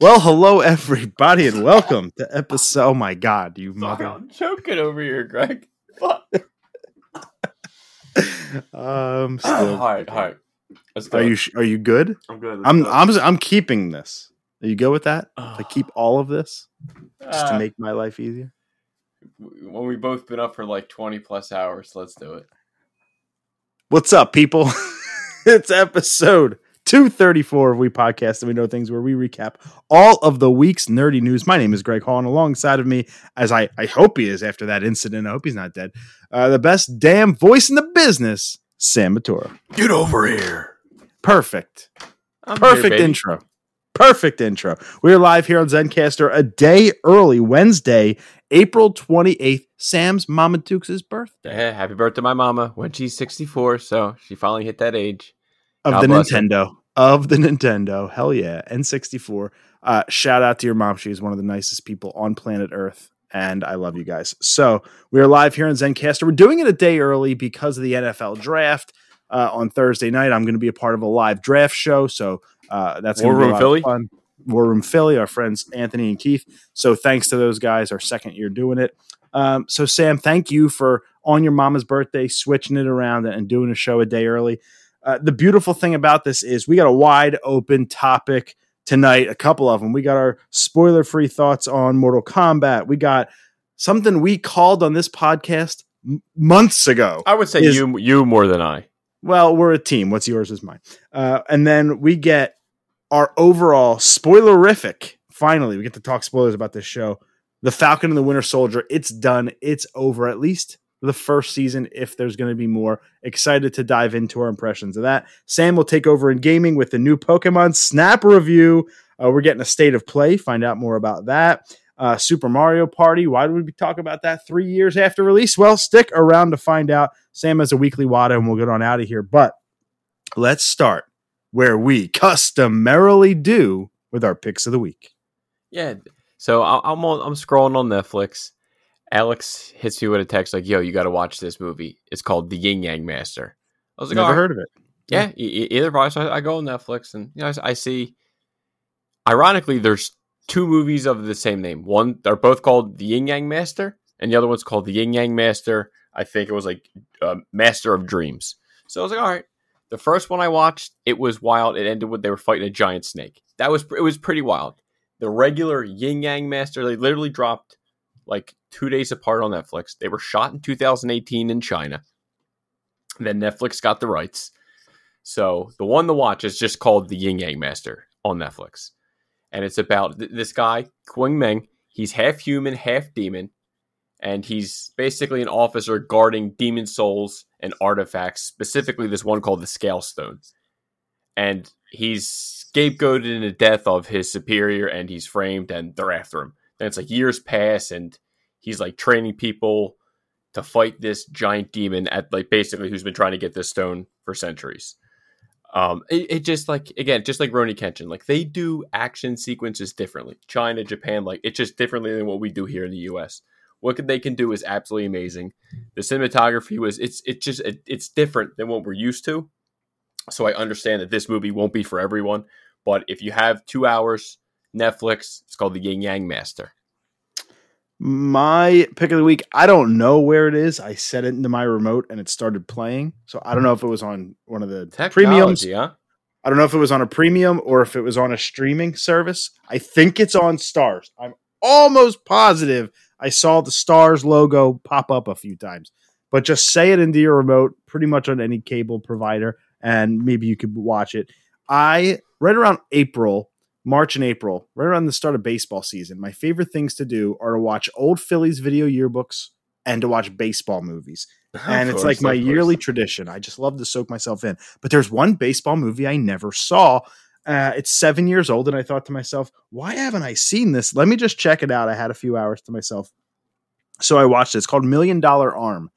Well, hello everybody, and welcome to episode. Oh my God, you mother! I'm choking over here, Greg. Fuck. Um, all still, right, all right. Let's go. are you are you good? I'm good. let's I'm go. I'm I'm keeping this. Are you good with that? If I keep all of this just to Ah, make my life easier. when we both been up for like 20 plus hours, let's do it. What's up, people? it's episode 234 of We Podcast and We Know Things, where we recap all of the week's nerdy news. My name is Greg Hall, and alongside of me, as I, I hope he is after that incident, I hope he's not dead, uh, the best damn voice in the business, Sam Matura. Get over here. Perfect. I'm Perfect here, intro. Perfect intro. We are live here on Zencastr a day early, Wednesday, April 28th, Sam's Mama Dukes' birthday Yeah, happy birthday, my mama. When she's 64, so she finally hit that age. Of God the. Nintendo. Of the Nintendo. Hell yeah. N64. Uh, shout out to your mom. She is one of the nicest people on planet Earth. And I love you guys. So we are live here on Zencastr. We're doing it a day early because of the NFL draft. Uh, on Thursday night, I'm going to be a part of a live draft show. So uh, that's War gonna be a Room Philly? fun. War Room Philly, our friends Anthony and Keith. So thanks to those guys, our second year doing it. Um, so Sam, thank you for on your mama's birthday switching it around and doing a show a day early. Uh, the beautiful thing about this is we got a wide open topic tonight, a couple of them. We got our spoiler free thoughts on Mortal Kombat. We got something we called on this podcast m- months ago. I would say Is- you you more than I. Well, we're a team. What's yours is mine. Uh, and then we get our overall spoilerific. Finally, we get to talk spoilers about this show. The Falcon and the Winter Soldier. It's done. It's over. At least the first season, if there's going to be more. Excited to dive into our impressions of that. Sam will take over in gaming with the new Pokemon Snap review. Uh, we're getting a state of play. Find out more about that. Uh, Super Mario Party. Why did we talk about that three years after release? Well, stick around to find out. Sam has a weekly WADA and we'll get on out of here. But let's start where we customarily do with our picks of the week. Yeah. So I'm on, I'm scrolling on Netflix. Alex hits me with a text like, "Yo, you got to watch this movie. It's called The Yin Yang Master." I was like, Never "All right." heard of it. Yeah, e- either way. So I, I go on Netflix and you know I, I see. Ironically, there's two movies of the same name. One, they're both called The Yin Yang Master, and the other one's called The Yin Yang Master. I think it was like uh, Master of Dreams. So I was like, all right. The first one I watched, it was wild. It ended with they were fighting a giant snake. That was it was pretty wild. The regular Yin Yang Master, they literally dropped like two days apart on Netflix. They were shot in 2018 in China. Then Netflix got the rights. So the one to watch is just called The Yin Yang Master on Netflix. And it's about th- this guy, Quing Meng. He's half human, half demon. And he's basically an officer guarding demon souls and artifacts, specifically this one called the Scale Stone. And he's scapegoated in the death of his superior and he's framed and they're after him. Then it's like years pass and he's like training people to fight this giant demon at like basically who's been trying to get this stone for centuries. Um, it, it just like again, just like Rurouni Kenshin, like they do action sequences differently. China, Japan, like it's just differently than what we do here in the U.S. What they can do is absolutely amazing. The cinematography was it's it's just it, it's different than what we're used to. So I understand that this movie won't be for everyone, but if you have two hours, Netflix, it's called The Yin Yang Master. My pick of the week, I don't know where it is. I set it into my remote and it started playing. So I don't know if it was on one of the premiums. Technology, huh? I don't know if it was on a premium or if it was on a streaming service. I think it's on Starz. I'm almost positive I saw the Starz logo pop up a few times. But just say it into your remote, pretty much on any cable provider, and maybe you could watch it. I right around April, March and April, right around the start of baseball season, my favorite things to do are to watch old Phillies video yearbooks and to watch baseball movies and Of it's like my yearly tradition. I just love to soak myself in. But there's one baseball movie I never saw. Uh, it's seven years old, and I thought to myself, why haven't I seen this? Let me just check it out. I had a few hours to myself, so I watched it. It's called Million Dollar Arm,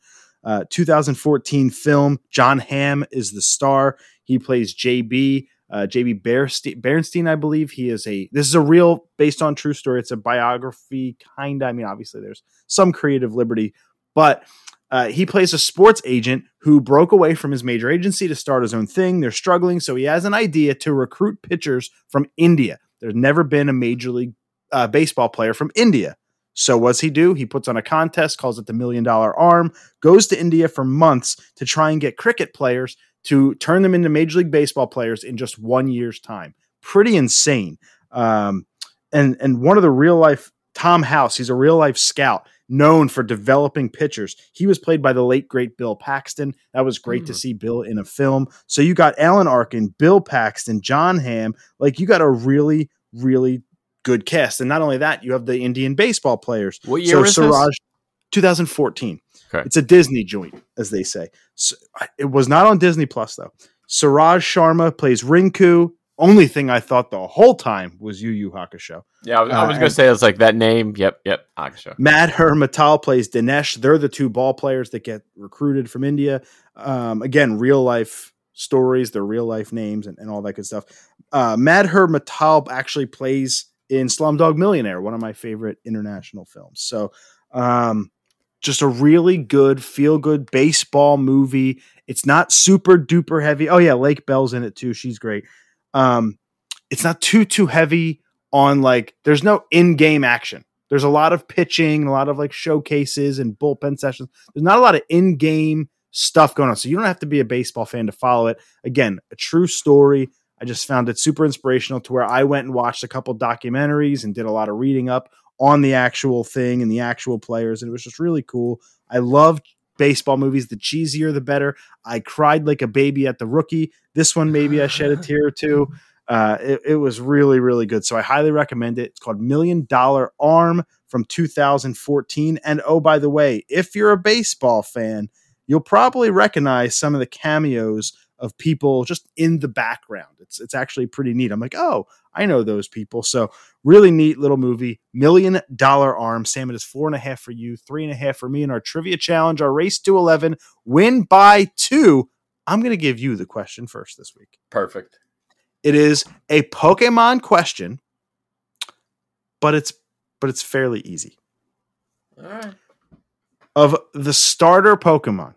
uh, 2014 film. Jon Hamm is the star. He plays JB. Uh, JB Berenstein, Berenstein, I believe he is a. This is a real, based on true story. It's a biography, kind. I mean, obviously, there's some creative liberty, but uh, he plays a sports agent who broke away from his major agency to start his own thing. They're struggling, so he has an idea to recruit pitchers from India. There's never been a major league uh, baseball player from India. So what's he do? He puts on a contest, calls it the Million Dollar Arm, goes to India for months to try and get cricket players to turn them into Major League Baseball players in just one year's time. Pretty insane. Um, and and one of the real life Tom House, he's a real life scout known for developing pitchers. He was played by the late great Bill Paxton. That was great mm. to see Bill in a film. So you got Alan Arkin, Bill Paxton, Jon Hamm. Like you got a really really good cast. And not only that, you have the Indian baseball players. What year so was Siraj, this? 2014. Okay. It's a Disney joint, as they say. So, it was not on Disney Plus though. Suraj Sharma plays Rinku. Only thing I thought the whole time was Yu Yu Hakusho. Yeah, I was, uh, was going to say it's like that name. Yep, yep, Hakusho. Madhur Mittal plays Dinesh. They're the two ball players that get recruited from India. Um, again, real life stories, their real life names, and, and all that good stuff. Uh, Madhur Mittal actually plays in Slumdog Millionaire, one of my favorite international films. So, um, just a really good, feel good baseball movie. It's not super duper heavy. Oh yeah, Lake Bell's in it too. She's great. Um, it's not too too heavy on like. There's no in game action. There's a lot of pitching, a lot of like showcases and bullpen sessions. There's not a lot of in game stuff going on, so you don't have to be a baseball fan to follow it. Again, a true story I just found it super inspirational to where I went and watched a couple documentaries and did a lot of reading up on the actual thing and the actual players. And it was just really cool. I love baseball movies. The cheesier, the better. I cried like a baby at the rookie. This one, maybe I shed a tear or two. Uh, it, it was really, really good. So I highly recommend it. It's called Million Dollar Arm from 2014. And oh, by the way, if you're a baseball fan, you'll probably recognize some of the cameos of people just in the background. It's it's actually pretty neat. I'm like, oh, I know those people. So really neat little movie. Million Dollar Arm. Sam, it is four and a half for you, three and a half for me in our trivia challenge, our race to eleven. Win by two. I'm going to give you the question first this week. Perfect. It is a Pokemon question, but it's but it's fairly easy. All right. Of the starter Pokemon,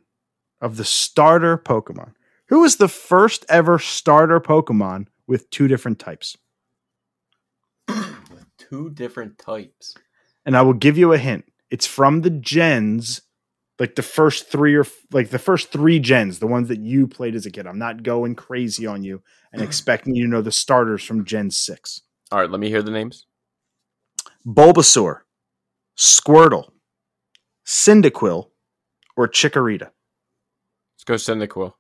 of the starter Pokemon, who was the first ever starter Pokemon with two different types? Two different types. And I will give you a hint. It's from the gens, like the first three or like the first three gens, the ones that you played as a kid. I'm not going crazy on you and expecting you to know the starters from Gen 6. All right, let me hear the names. Bulbasaur, Squirtle, Cyndaquil, or Chikorita. Let's go Cyndaquil.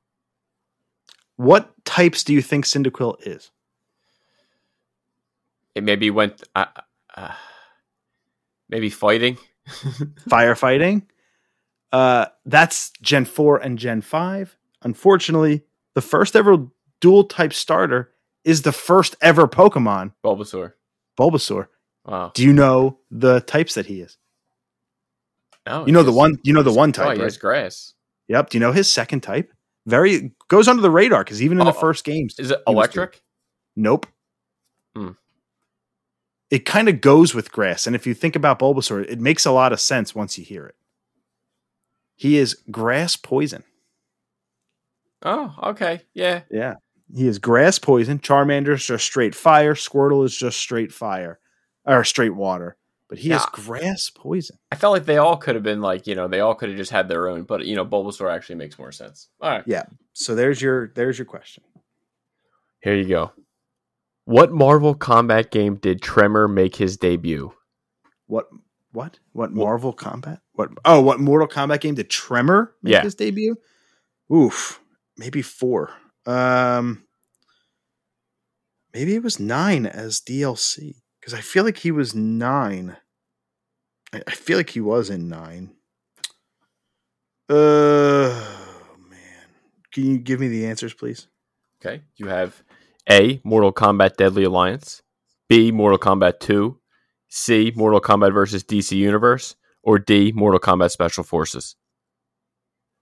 What types do you think Cyndaquil is? It maybe went uh, uh, maybe fighting, firefighting. Uh, that's Gen four and Gen five. Unfortunately, the first ever dual type starter is the first ever Pokemon. Bulbasaur. Bulbasaur. Wow. Do you know the types that he is? Oh, you know the one. You know the one type. Oh, he has grass. Yep. Do you know his second type? very goes under the radar because even in the oh, first games, is it electric? Nope. Hmm. It kind of goes with grass, and if you think about Bulbasaur, it makes a lot of sense once you hear it. He is grass poison. Oh, okay, yeah, yeah. He is grass poison. Charmander is just straight fire. Squirtle is just straight fire, or straight water but he yeah. has grass poison. I felt like they all could have been like, you know, they all could have just had their own, but you know, Bulbasaur actually makes more sense. All right. Yeah. So there's your there's your question. Here you go. What Marvel Combat game did Tremor make his debut? What what? What Marvel Combat? What oh, what Mortal Kombat game did Tremor make yeah. his debut? Oof. Maybe four. Um maybe it was nine as DLC because I feel like he was nine. I, I feel like he was in nine. Uh, man, can you give me the answers, please? Okay, you have A. Mortal Kombat Deadly Alliance, B. Mortal Kombat Two, C. Mortal Kombat versus DC Universe, or D. Mortal Kombat Special Forces.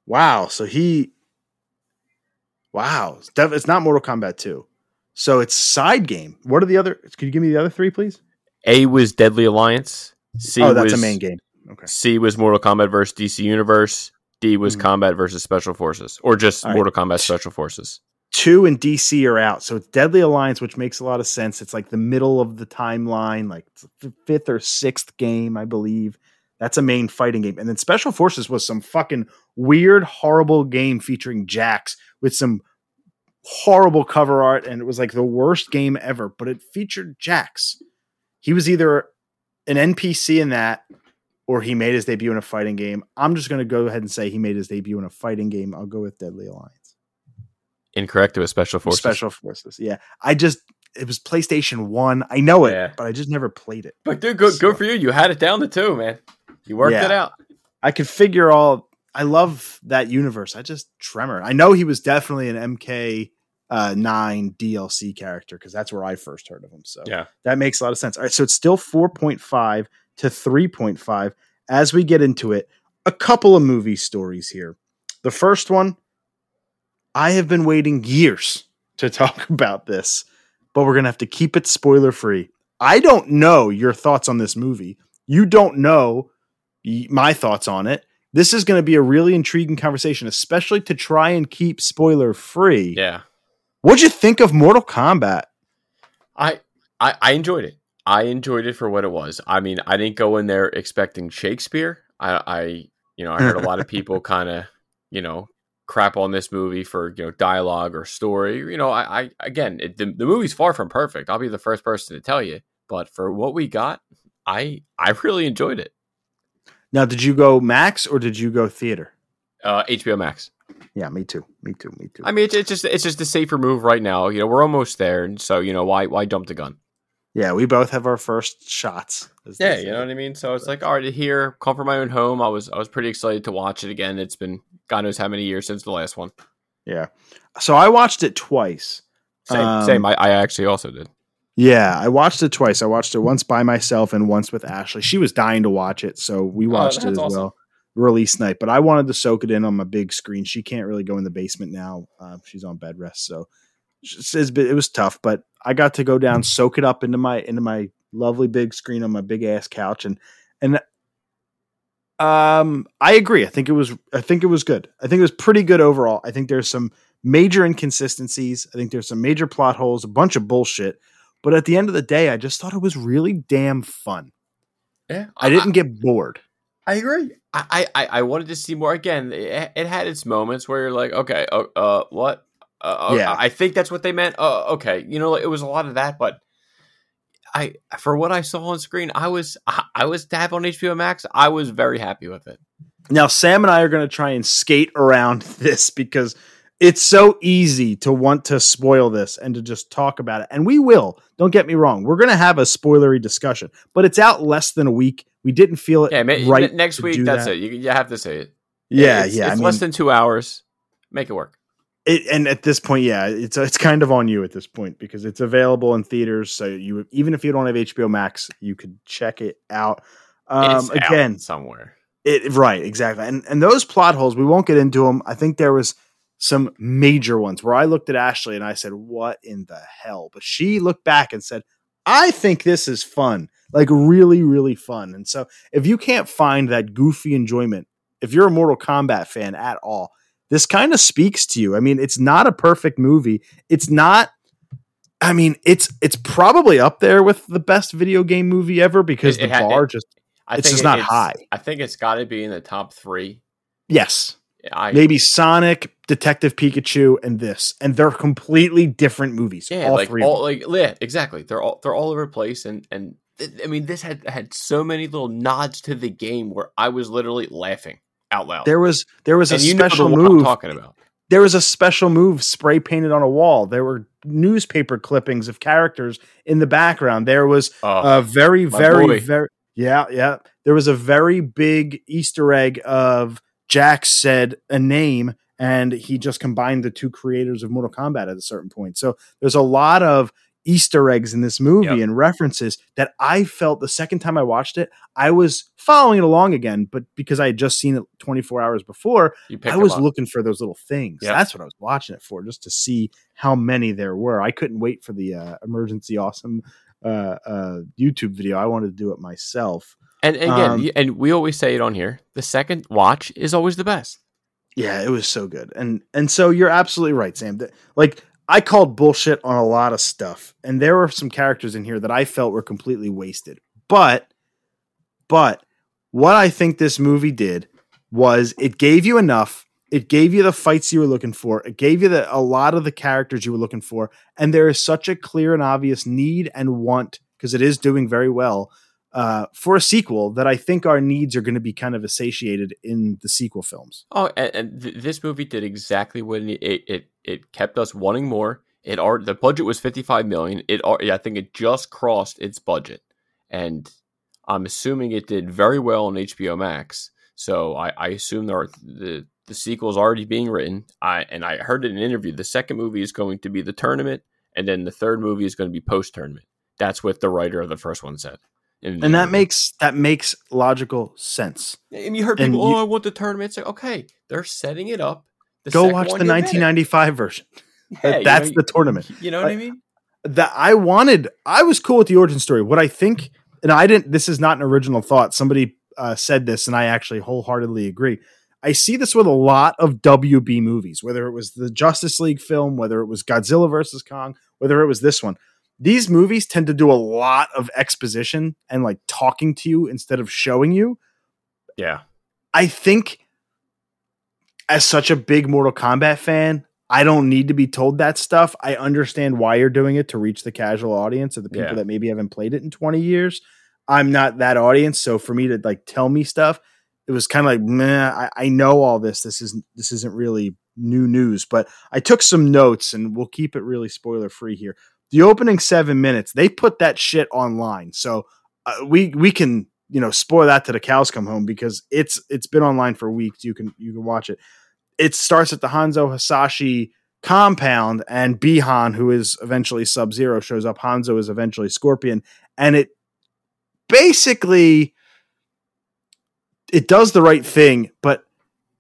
Wow, so he. Wow, it's not Mortal Kombat Two. So it's side game. What are the other? Can you give me the other three, please? A was Deadly Alliance. C oh, that's was, a main game. Okay. C was Mortal Kombat versus DC Universe. D was mm-hmm. Kombat versus Special Forces, or just All Mortal right. Kombat Special Forces. Two and DC are out. So it's Deadly Alliance, which makes a lot of sense. It's like the middle of the timeline, like the fifth or sixth game, I believe. That's a main fighting game. And then Special Forces was some fucking weird, horrible game featuring Jax with some horrible cover art. And it was like the worst game ever, but it featured Jax. He was either an NPC in that or he made his debut in a fighting game. I'm just going to go ahead and say he made his debut in a fighting game. I'll go with Deadly Alliance. Incorrect. It was Special Forces. Special Forces. Yeah. I just, it was PlayStation 1. I know it, Yeah. but I just never played it. But dude, good, So- good for you. You had it down to two, man. You worked Yeah. it out. I could figure all. I love that universe. I just tremor. I know he was definitely an MK uh, nine DLC character because that's where I first heard of him. So Yeah. that makes a lot of sense. All right, so it's still four point five to three point five. As we get into it, a couple of movie stories here. The first one, I have been waiting years to talk about this, but we're gonna have to keep it spoiler free. I don't know your thoughts on this movie. You don't know my thoughts on it. This is going to be a really intriguing conversation, especially to try and keep spoiler free. Yeah. What'd you think of Mortal Kombat? I, I I enjoyed it. I enjoyed it for what it was. I mean, I didn't go in there expecting Shakespeare. I, I you know, I heard a lot of people kind of, you know, crap on this movie for you know dialogue or story. You know, I, I again, it, the, the movie's far from perfect. I'll be the first person to tell you, but for what we got, I I really enjoyed it. Now, did you go Max or did you go theater? Uh, HBO Max. Yeah, me too. Me too. Me too. I mean, it's, it's just it's just a safer move right now. You know, we're almost there, and so you know, why why jump the gun? Yeah, we both have our first shots. Yeah, you know what I mean. So it's like, all right, here, come from my own home. I was I was pretty excited to watch it again. It's been God knows how many years since the last one. Yeah. So I watched it twice. Same, Um, same. I, I actually also did. Yeah, I watched it twice. I watched it once by myself and once with Ashley. She was dying to watch it, so we watched it Oh, as awesome. well. Release night, but I wanted to soak it in on my big screen. She can't really go in the basement now; uh, she's on bed rest, so it's, it's been- it was tough. But I got to go down, soak it up into my into my lovely big screen on my big ass couch, and and um, I agree. I think it was I think it was good. I think it was pretty good overall. I think there's some major inconsistencies. I think there's some major plot holes, a bunch of bullshit. But at the end of the day, I just thought it was really damn fun. Yeah, I didn't get bored. I agree. I, I, I wanted to see more. Again, it, it had its moments where you're like, okay, uh, uh what? Uh, Yeah. I think that's what they meant. Uh, okay, you know, it was a lot of that, but I, for what I saw on screen, I was, I, I was have on HBO Max. I was very happy with it. Now, Sam and I are going to try and skate around this because it's so easy to want to spoil this and to just talk about it. And we will. Don't get me wrong. We're going to have a spoilery discussion, but it's out less than a week. We didn't feel it Yeah, right. ne- next week, that's that. it. You, you have to say it. Yeah, it's, yeah. It's I less mean, than two hours. Make it work. It, and at this point, yeah, it's it's kind of on you at this point because it's available in theaters. So you even if you don't have HBO Max, you could check it out. Um, It's out again, somewhere. It right, exactly. And and those plot holes, we won't get into them. I think there was some major ones where I looked at Ashley and I said, "What in the hell?" But she looked back and said, "I think this is fun. Like really really fun." And so, if you can't find that goofy enjoyment, if you're a Mortal Kombat fan at all, this kind of speaks to you. I mean, it's not a perfect movie. It's not I mean, it's it's probably up there with the best video game movie ever because It- it the ha- bar it- just I it's think just it- not high. I think it's got to be in the top three. yes. I, maybe Sonic, Detective Pikachu, and this, and they're completely different movies. Yeah, all like three. all like yeah, exactly. They're all they're all over the place, and and I mean this had had so many little nods to the game where I was literally laughing out loud. There was there was a and the special I'm move. talking about. There was a special move spray painted on a wall. There were newspaper clippings of characters in the background. There was Oh, a very very boy. very yeah yeah. There was a very big Easter egg of Jack said a name and he just combined the two creators of Mortal Kombat at a certain point. So there's a lot of Easter eggs in this movie Yep. and references that I felt the second time I watched it, I was following it along again, but because I had just seen it 24 hours before, I was looking for those little things. Yep. That's what I was watching it for, just to see how many there were. I couldn't wait for the uh, emergency awesome uh, uh, YouTube video. I wanted to do it myself. and, and again, um, and we always say it on here. The second watch is always the best. Yeah, it was so good. And and so you're absolutely right, Sam. That- Like I called bullshit on a lot of stuff, and there were some characters in here that I felt were completely wasted. But but what I think this movie did was it gave you enough. It gave you the fights you were looking for. It gave you the, a lot of the characters you were looking for. And there is such a clear and obvious need and want because it is doing very well uh, for a sequel that I think our needs are going to be kind of satiated in the sequel films. Oh, and, and th- this movie did exactly what it, it it kept us wanting more. It art the budget was fifty five million. It I think it just crossed its budget, and I'm assuming it did very well on HBO Max. So I, I assume there are the the sequel is already being written. I and I heard in an interview the second movie is going to be the tournament, and then the third movie is going to be post tournament. That's what the writer of the first one said. The and that makes that makes logical sense. And you heard and people, you- oh, I want the tournament. It's like, okay, they're setting it up. The Go watch the you'll get it. 1995 version. Yeah, you That's know- the tournament. You know what I mean? That I wanted. I was cool with the origin story. What I think, and I didn't. This is not an original thought. Somebody uh, said this, and I actually wholeheartedly agree. I see this with a lot of WB movies, whether it was the Justice League film, whether it was Godzilla versus Kong, whether it was this one. These movies tend to do a lot of exposition and like talking to you instead of showing you. Yeah. I think as such a big Mortal Kombat fan, I don't need to be told that stuff. I understand why you're doing it to reach the casual audience of the people Yeah. that maybe haven't played it in 20 years. I'm not that audience, so for me to like tell me stuff, it was kind of like, meh, I, I know all this. This isn't this isn't really new news, but I took some notes and we'll keep it really spoiler free here. The opening seven minutes, they put that shit online, so uh, we we can you know spoil that to the cows come home because it's it's been online for weeks. You can you can watch it. It starts at the Hanzo Hasashi compound, and Bihan, who is eventually Sub Zero, shows up. Hanzo is eventually Scorpion, and it basically it does the right thing, but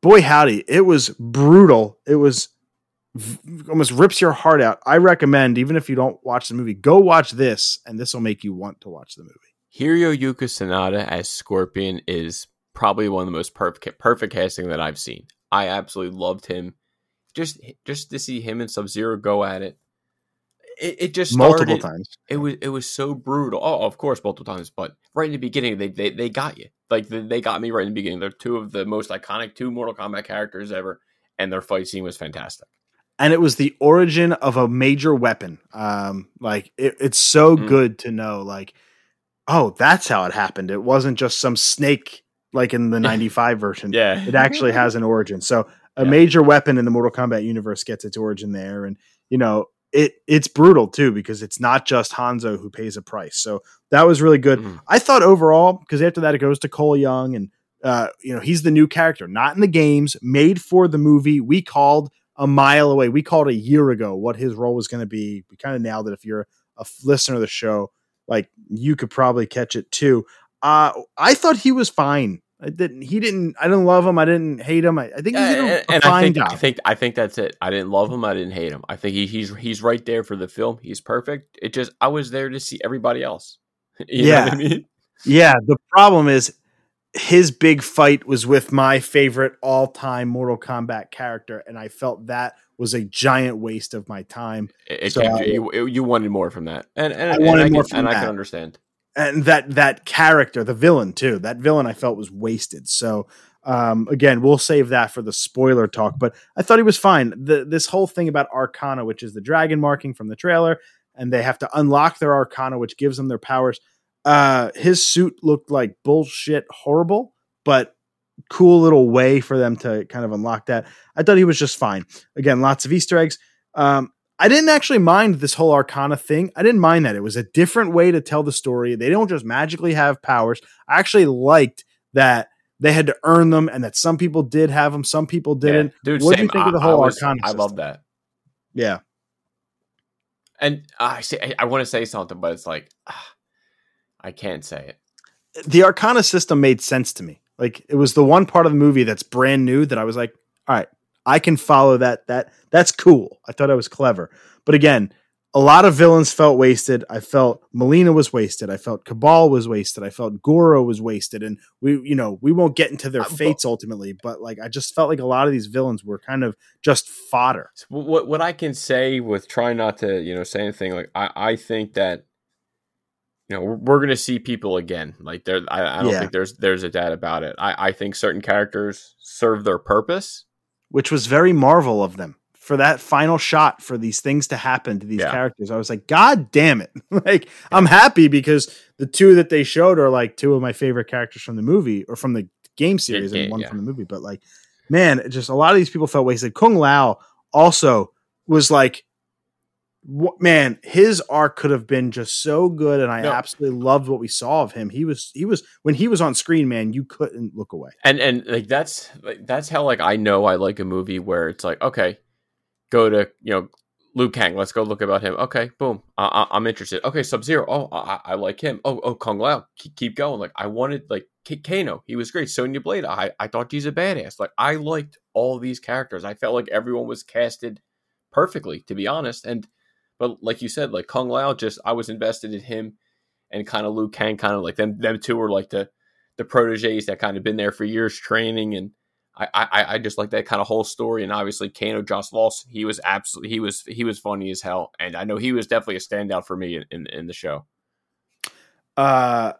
boy howdy, it was brutal. It was v- almost rips your heart out. I recommend, even if you don't watch the movie, go watch this, and this will make you want to watch the movie. Hiroyuki Sanada as Scorpion is probably one of the most perfect perfect casting that I've seen. I absolutely loved him. Just just to see him and Sub Zero go at it. It, it just started, Multiple times. It was it was so brutal. Oh, of course, multiple times, but right in the beginning, they they, they got you. Like they, they got me right in the beginning. They're two of the most iconic two Mortal Kombat characters ever, and their fight scene was fantastic. And it was the origin of a major weapon. Um, like it, it's so Mm. good to know, like, oh, that's how it happened. It wasn't just some snake like in the '95 version. Yeah, It actually has an origin. So a Yeah. major weapon in the Mortal Kombat universe gets its origin there, and you know it it's brutal too because it's not just Hanzo who pays a price. So that was really good. Mhm. I thought overall because after that it goes to Cole Young and uh, you know he's the new character, not in the games, made for the movie. We called a mile away. We called a year ago what his role was going to be. We kind of nailed it. If you're a f- listener of the show, like you could probably catch it too. Uh, I thought he was fine. I didn't. He didn't. I didn't love him. I didn't hate him. I, I think he did a, a fine I think job. I think I think that's it. I didn't love him. I didn't hate him. I think he, he's he's right there for the film. He's perfect. It just I was there to see everybody else. you know what Yeah. I mean? Yeah, the problem is his big fight was with my favorite all-time Mortal Kombat character, and I felt that was a giant waste of my time. It, So came I- to- you, you wanted more from that, and and I and wanted I more can, and I can understand. And that that character, the villain too, that villain I felt was wasted. So um, again, we'll save that for the spoiler talk. But I thought he was fine. The, this whole thing about Arcana, which is the dragon marking from the trailer, and they have to unlock their Arcana, which gives them their powers. Uh, his suit looked like bullshit, horrible, but cool little way for them to kind of unlock that. I thought he was just fine. Again, lots of Easter eggs. Um, I didn't actually mind this whole Arcana thing. I didn't mind that. It was a different way to tell the story. They don't just magically have powers. I actually liked that they had to earn them and that some people did have them, some people didn't. Yeah, dude, What do you think of the I- whole I was- Arcana I love that. Yeah. And I say I, I want to say something, but it's like ah, I can't say it. The Arcana system made sense to me. Like it was the one part of the movie that's brand new that I was like, all right, I can follow that. That that's cool. I thought I was clever. But again, a lot of villains felt wasted. I felt Mileena was wasted. I felt Kabal was wasted. I felt Goro was wasted. And we, you know, we won't get into their Uh, fates ultimately, but like I just felt like a lot of these villains were kind of just fodder. what what I can say with trying not to you know say anything like I I think that you know we're, we're gonna see people again like there I, I don't Yeah. think there's there's a doubt about it I I think certain characters serve their purpose which was very Marvel of them for that final shot for these things to happen to these Yeah. characters. I was like, God damn it. like, I'm happy because the two that they showed are like two of my favorite characters from the movie or from the game series yeah, and one yeah. from the movie. But like, man, just a lot of these people felt wasted. Kung Lao also was like, man, his arc could have been just so good, and I No. absolutely loved what we saw of him. He was, he was when he was on screen, man, you couldn't look away. and and like that's like that's how like I know I like a movie where it's like okay go to you know Liu Kang let's go look about him. Okay boom I, I, I'm interested. Okay Sub Zero oh I, I like him. Oh oh Kung Lao keep, keep going. Like I wanted like K- Kano he was great. Sonya Blade I I thought she's a badass. Like I liked all these characters. I felt like everyone was casted perfectly to be honest. And but like you said like Kung Lao just I was invested in him and kind of Liu Kang kind of like them them two were like the the proteges that kind of been there for years training and I, I, I just like that kind of whole story and obviously Kano Josh Lawson he was absolutely he was he was funny as hell and I know he was definitely a standout for me in, in, in the show. Uh,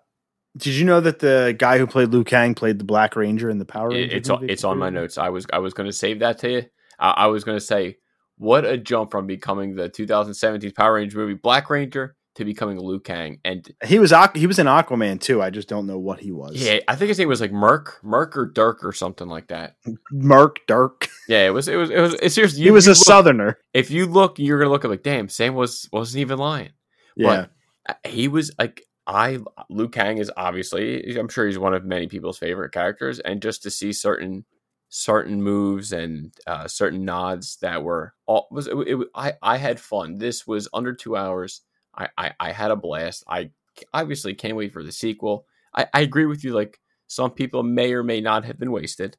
did you know that the guy who played Liu Kang played the Black Ranger in the Power it's on, it's on my notes. I was I was going to save that to you. I, I was going to say what a jump from becoming the 2017 Power Ranger movie Black Ranger to becoming Liu Kang and He was he was in Aquaman too. I just don't know what he was. yeah I think his name was like Merc Merc or Dirk or something like that. Merc Dirk. Yeah, it was it was it was it's seriously he was a Southerner. if you look you're gonna look at like damn Sam was wasn't even lying. Yeah, Uh, he was like I Liu Kang is obviously I'm sure he's one of many people's favorite characters, and just to see certain certain moves and uh, certain nods that were all was it, it, I I had fun. This was under two hours. I, I I had a blast. I obviously can't wait for the sequel. I, I agree with you. Like some people may or may not have been wasted.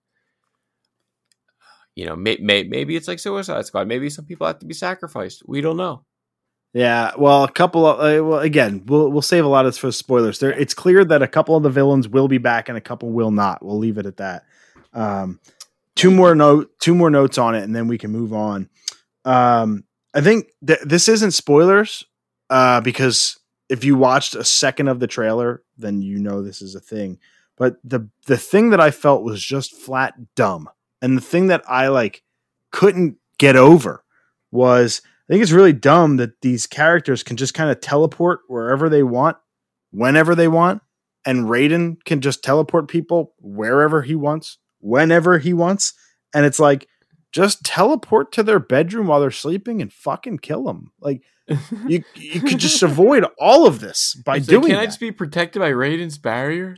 You know, may, may, maybe it's like Suicide Squad. Maybe some people have to be sacrificed. We don't know. yeah. Well, a couple of uh, well, again, we'll we'll save a lot of this for spoilers. There, it's clear that a couple of the villains will be back and a couple will not. We'll leave it at that. Um, two more note, two more notes on it, and then we can move on. Um, I think th- this isn't spoilers uh, because if you watched a second of the trailer, then you know this is a thing. But the the thing that I felt was just flat dumb, and the thing that I like couldn't get over was I think it's really dumb that these characters can just kind of teleport wherever they want, whenever they want, and Raiden can just teleport people wherever he wants, whenever he wants, and it's like just teleport to their bedroom while they're sleeping and fucking kill them. Like you, you could just avoid all of this by It's like, doing Can that. I just be protected by Raiden's barrier?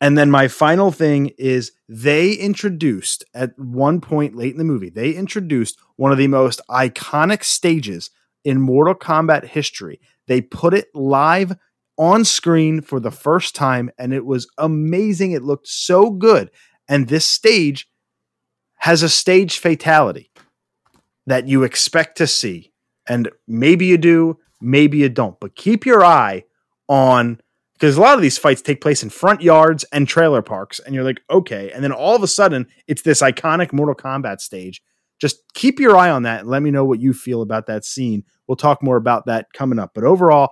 And then my final thing is they introduced at one point late in the movie, they introduced one of the most iconic stages in Mortal Kombat history. They put it live on screen for the first time and it was amazing. It looked so good. And this stage has a stage fatality that you expect to see. And maybe you do, maybe you don't. But keep your eye on because a lot of these fights take place in front yards and trailer parks, and you're like, okay. And then all of a sudden, it's this iconic Mortal Kombat stage. Just keep your eye on that and let me know what you feel about that scene. We'll talk more about that coming up. But overall,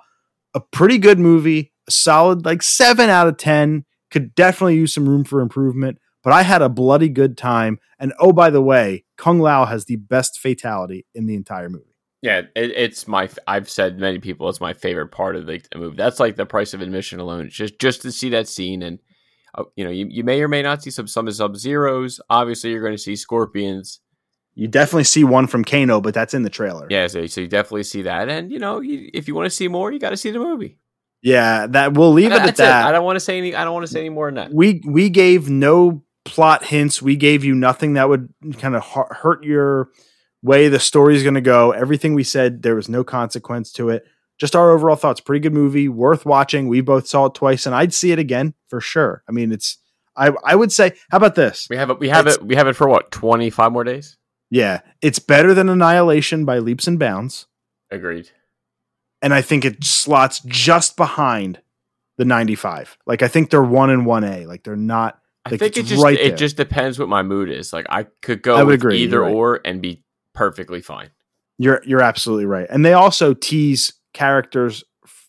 a pretty good movie, a solid like seven out of 10. Could definitely use some room for improvement, but I had a bloody good time. And oh, by the way, Kung Lao has the best fatality in the entire movie. Yeah, it, it's my. I've said many people it's my favorite part of the, the movie. That's like the price of admission alone. It's just just to see that scene, and uh, you know, you, you may or may not see some some sub zeros. Obviously, you're going to see scorpions. You definitely see one from Kano, but that's in the trailer. Yeah, so, so you definitely see that, and you know, you, if you want to see more, you got to see the movie. Yeah, that we'll leave it at that. I don't want to say any. I don't want to say any more than that. we we gave no plot hints. We gave you nothing that would kind of hurt your way the story is going to go. Everything we said, there was no consequence to it. Just our overall thoughts. Pretty good movie, worth watching. We both saw it twice, and I'd see it again for sure. I mean, it's. I I would say, how about this? We have it. We have It's- it. We have it for what? Twenty five more days. Yeah, it's better than Annihilation by leaps and bounds. Agreed. and I think it slots just behind the 95. Like I think they're one and one A. Like they're not. I Like, think it just right it there. just depends what my mood is. Like I could go I would with agree, either right. or and be perfectly fine. You're you're absolutely right. And they also tease characters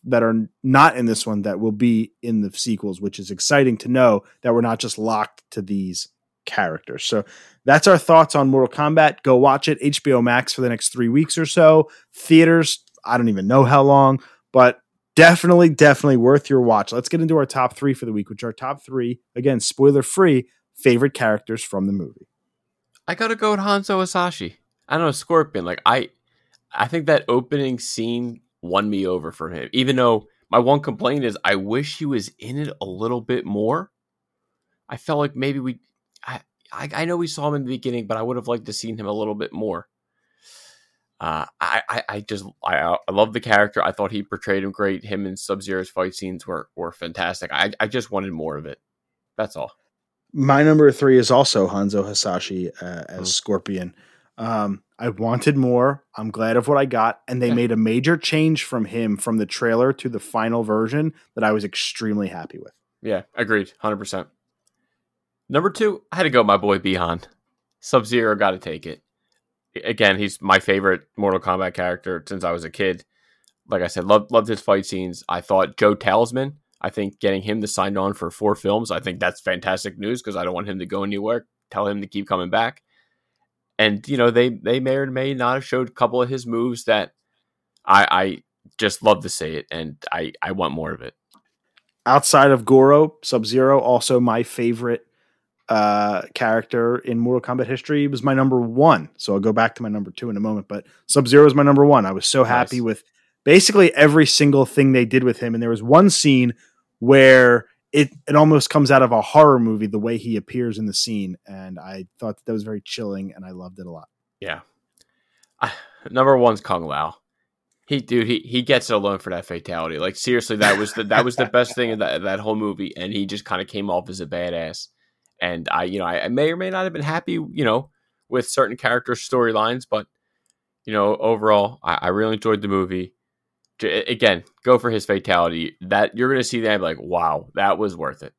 that are not in this one that will be in the sequels, which is exciting to know that we're not just locked to these characters. So that's our thoughts on Mortal Kombat. Go watch it HBO Max for the next 3 weeks or so. Theaters, I don't even know how long, but definitely definitely worth your watch. Let's get into our top 3 for the week, which are top 3 again spoiler free favorite characters from the movie. I gotta go with Hanzo Hasashi. I don't know Scorpion. Like I, I think that opening scene won me over for him. Even though my one complaint is I wish he was in it a little bit more. I felt like maybe we, I, I, I know we saw him in the beginning, but I would have liked to seen him a little bit more. Uh, I, I, I just, I, I love the character. I thought he portrayed him great. Him and Sub Zero's fight scenes were were fantastic. I, I just wanted more of it. That's all. My number three is also Hanzo Hasashi uh, as Mm. Scorpion. Um, I wanted more. I'm glad of what I got, and they made a major change from him from the trailer to the final version that I was extremely happy with. Yeah, agreed, hundred percent. Number two, I had to go. My boy Bihan, Sub Zero, got to take it. Again, he's my favorite Mortal Kombat character since I was a kid. Like I said, loved loved his fight scenes. I thought Joe Taslim. I think getting him to sign on for four films, I think that's fantastic news because I don't want him to go anywhere. Tell him to keep coming back. And you know they they may or may not have showed a couple of his moves that I I just love to say it, and I I want more of it. Outside of Goro, Sub Zero, also my favorite uh, character in Mortal Kombat history, was my number one. So I'll go back to my number two in a moment. But Sub Zero is my number one. I was so happy Nice. with basically every single thing they did with him. And there was one scene where it it almost comes out of a horror movie the way he appears in the scene, and I thought that, that was very chilling, and I loved it a lot. Yeah. I, number one's Kung Lao. He dude, he, he gets it alone for that fatality. Like seriously, that was the that was the best thing in that that whole movie, and he just kind of came off as a badass. And I, you know, I, I may or may not have been happy, you know, with certain character storylines, but you know, overall, I, I really enjoyed the movie. J- again, go for his fatality. That you're gonna see that and be like, wow, that was worth it.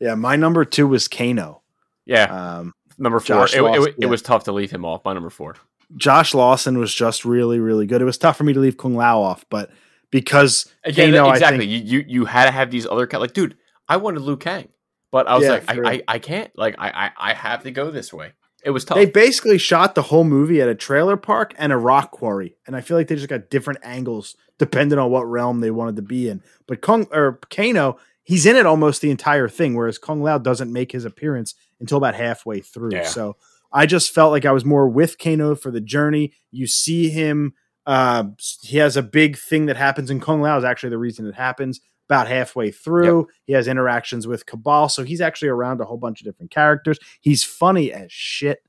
Yeah, my number two was Kano. Yeah, Um, number four. It, it, it yeah. was tough to leave him off. My number four. Josh Lawson was just really, really good. It was tough for me to leave Kung Lao off, but because Again, Kano, I exactly. think- you, you you had to have these other like, dude. I wanted Liu Kang, but I was Yeah, like. I, I I can't. Like, I, I I have to go this way. It was tough. they basically shot the whole movie at a trailer park and a rock quarry, and I feel like they just got different angles depending on what realm they wanted to be in. But Kung or Kano, he's in it almost the entire thing, whereas Kung Lao doesn't make his appearance until about halfway through. Yeah. So I just felt like I was more with Kano for the journey. You see him. Uh, he has a big thing that happens in Kung Lao is actually the reason it happens. About halfway through, he has interactions with Kabal, so he's actually around a whole bunch of different characters. He's funny as shit.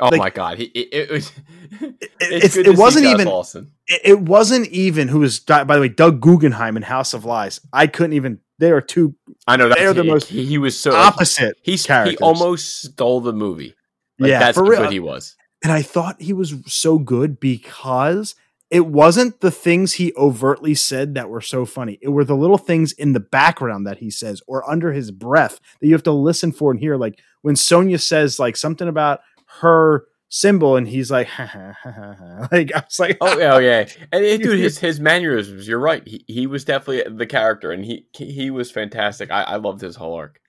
oh like- my god, he, it, it was. It's, it wasn't even Lawson. it, it wasn't even who was by the way Doug Guggenheim in House of Lies. I couldn't even. They are two I know they are the most he, he was so opposite. he's he characters. almost stole the movie. Like, yeah, that's for real. he was. and I thought he was so good because it wasn't the things he overtly said that were so funny. It were the little things in the background that he says or under his breath that you have to listen for and hear. Like when Sonya says like something about her symbol, and he's like, ha, ha, ha, ha, ha. like I was like, Oh yeah, oh, yeah, and it, dude, his his mannerisms. You're right. He he was definitely the character, and he he was fantastic. I, I loved his whole arc.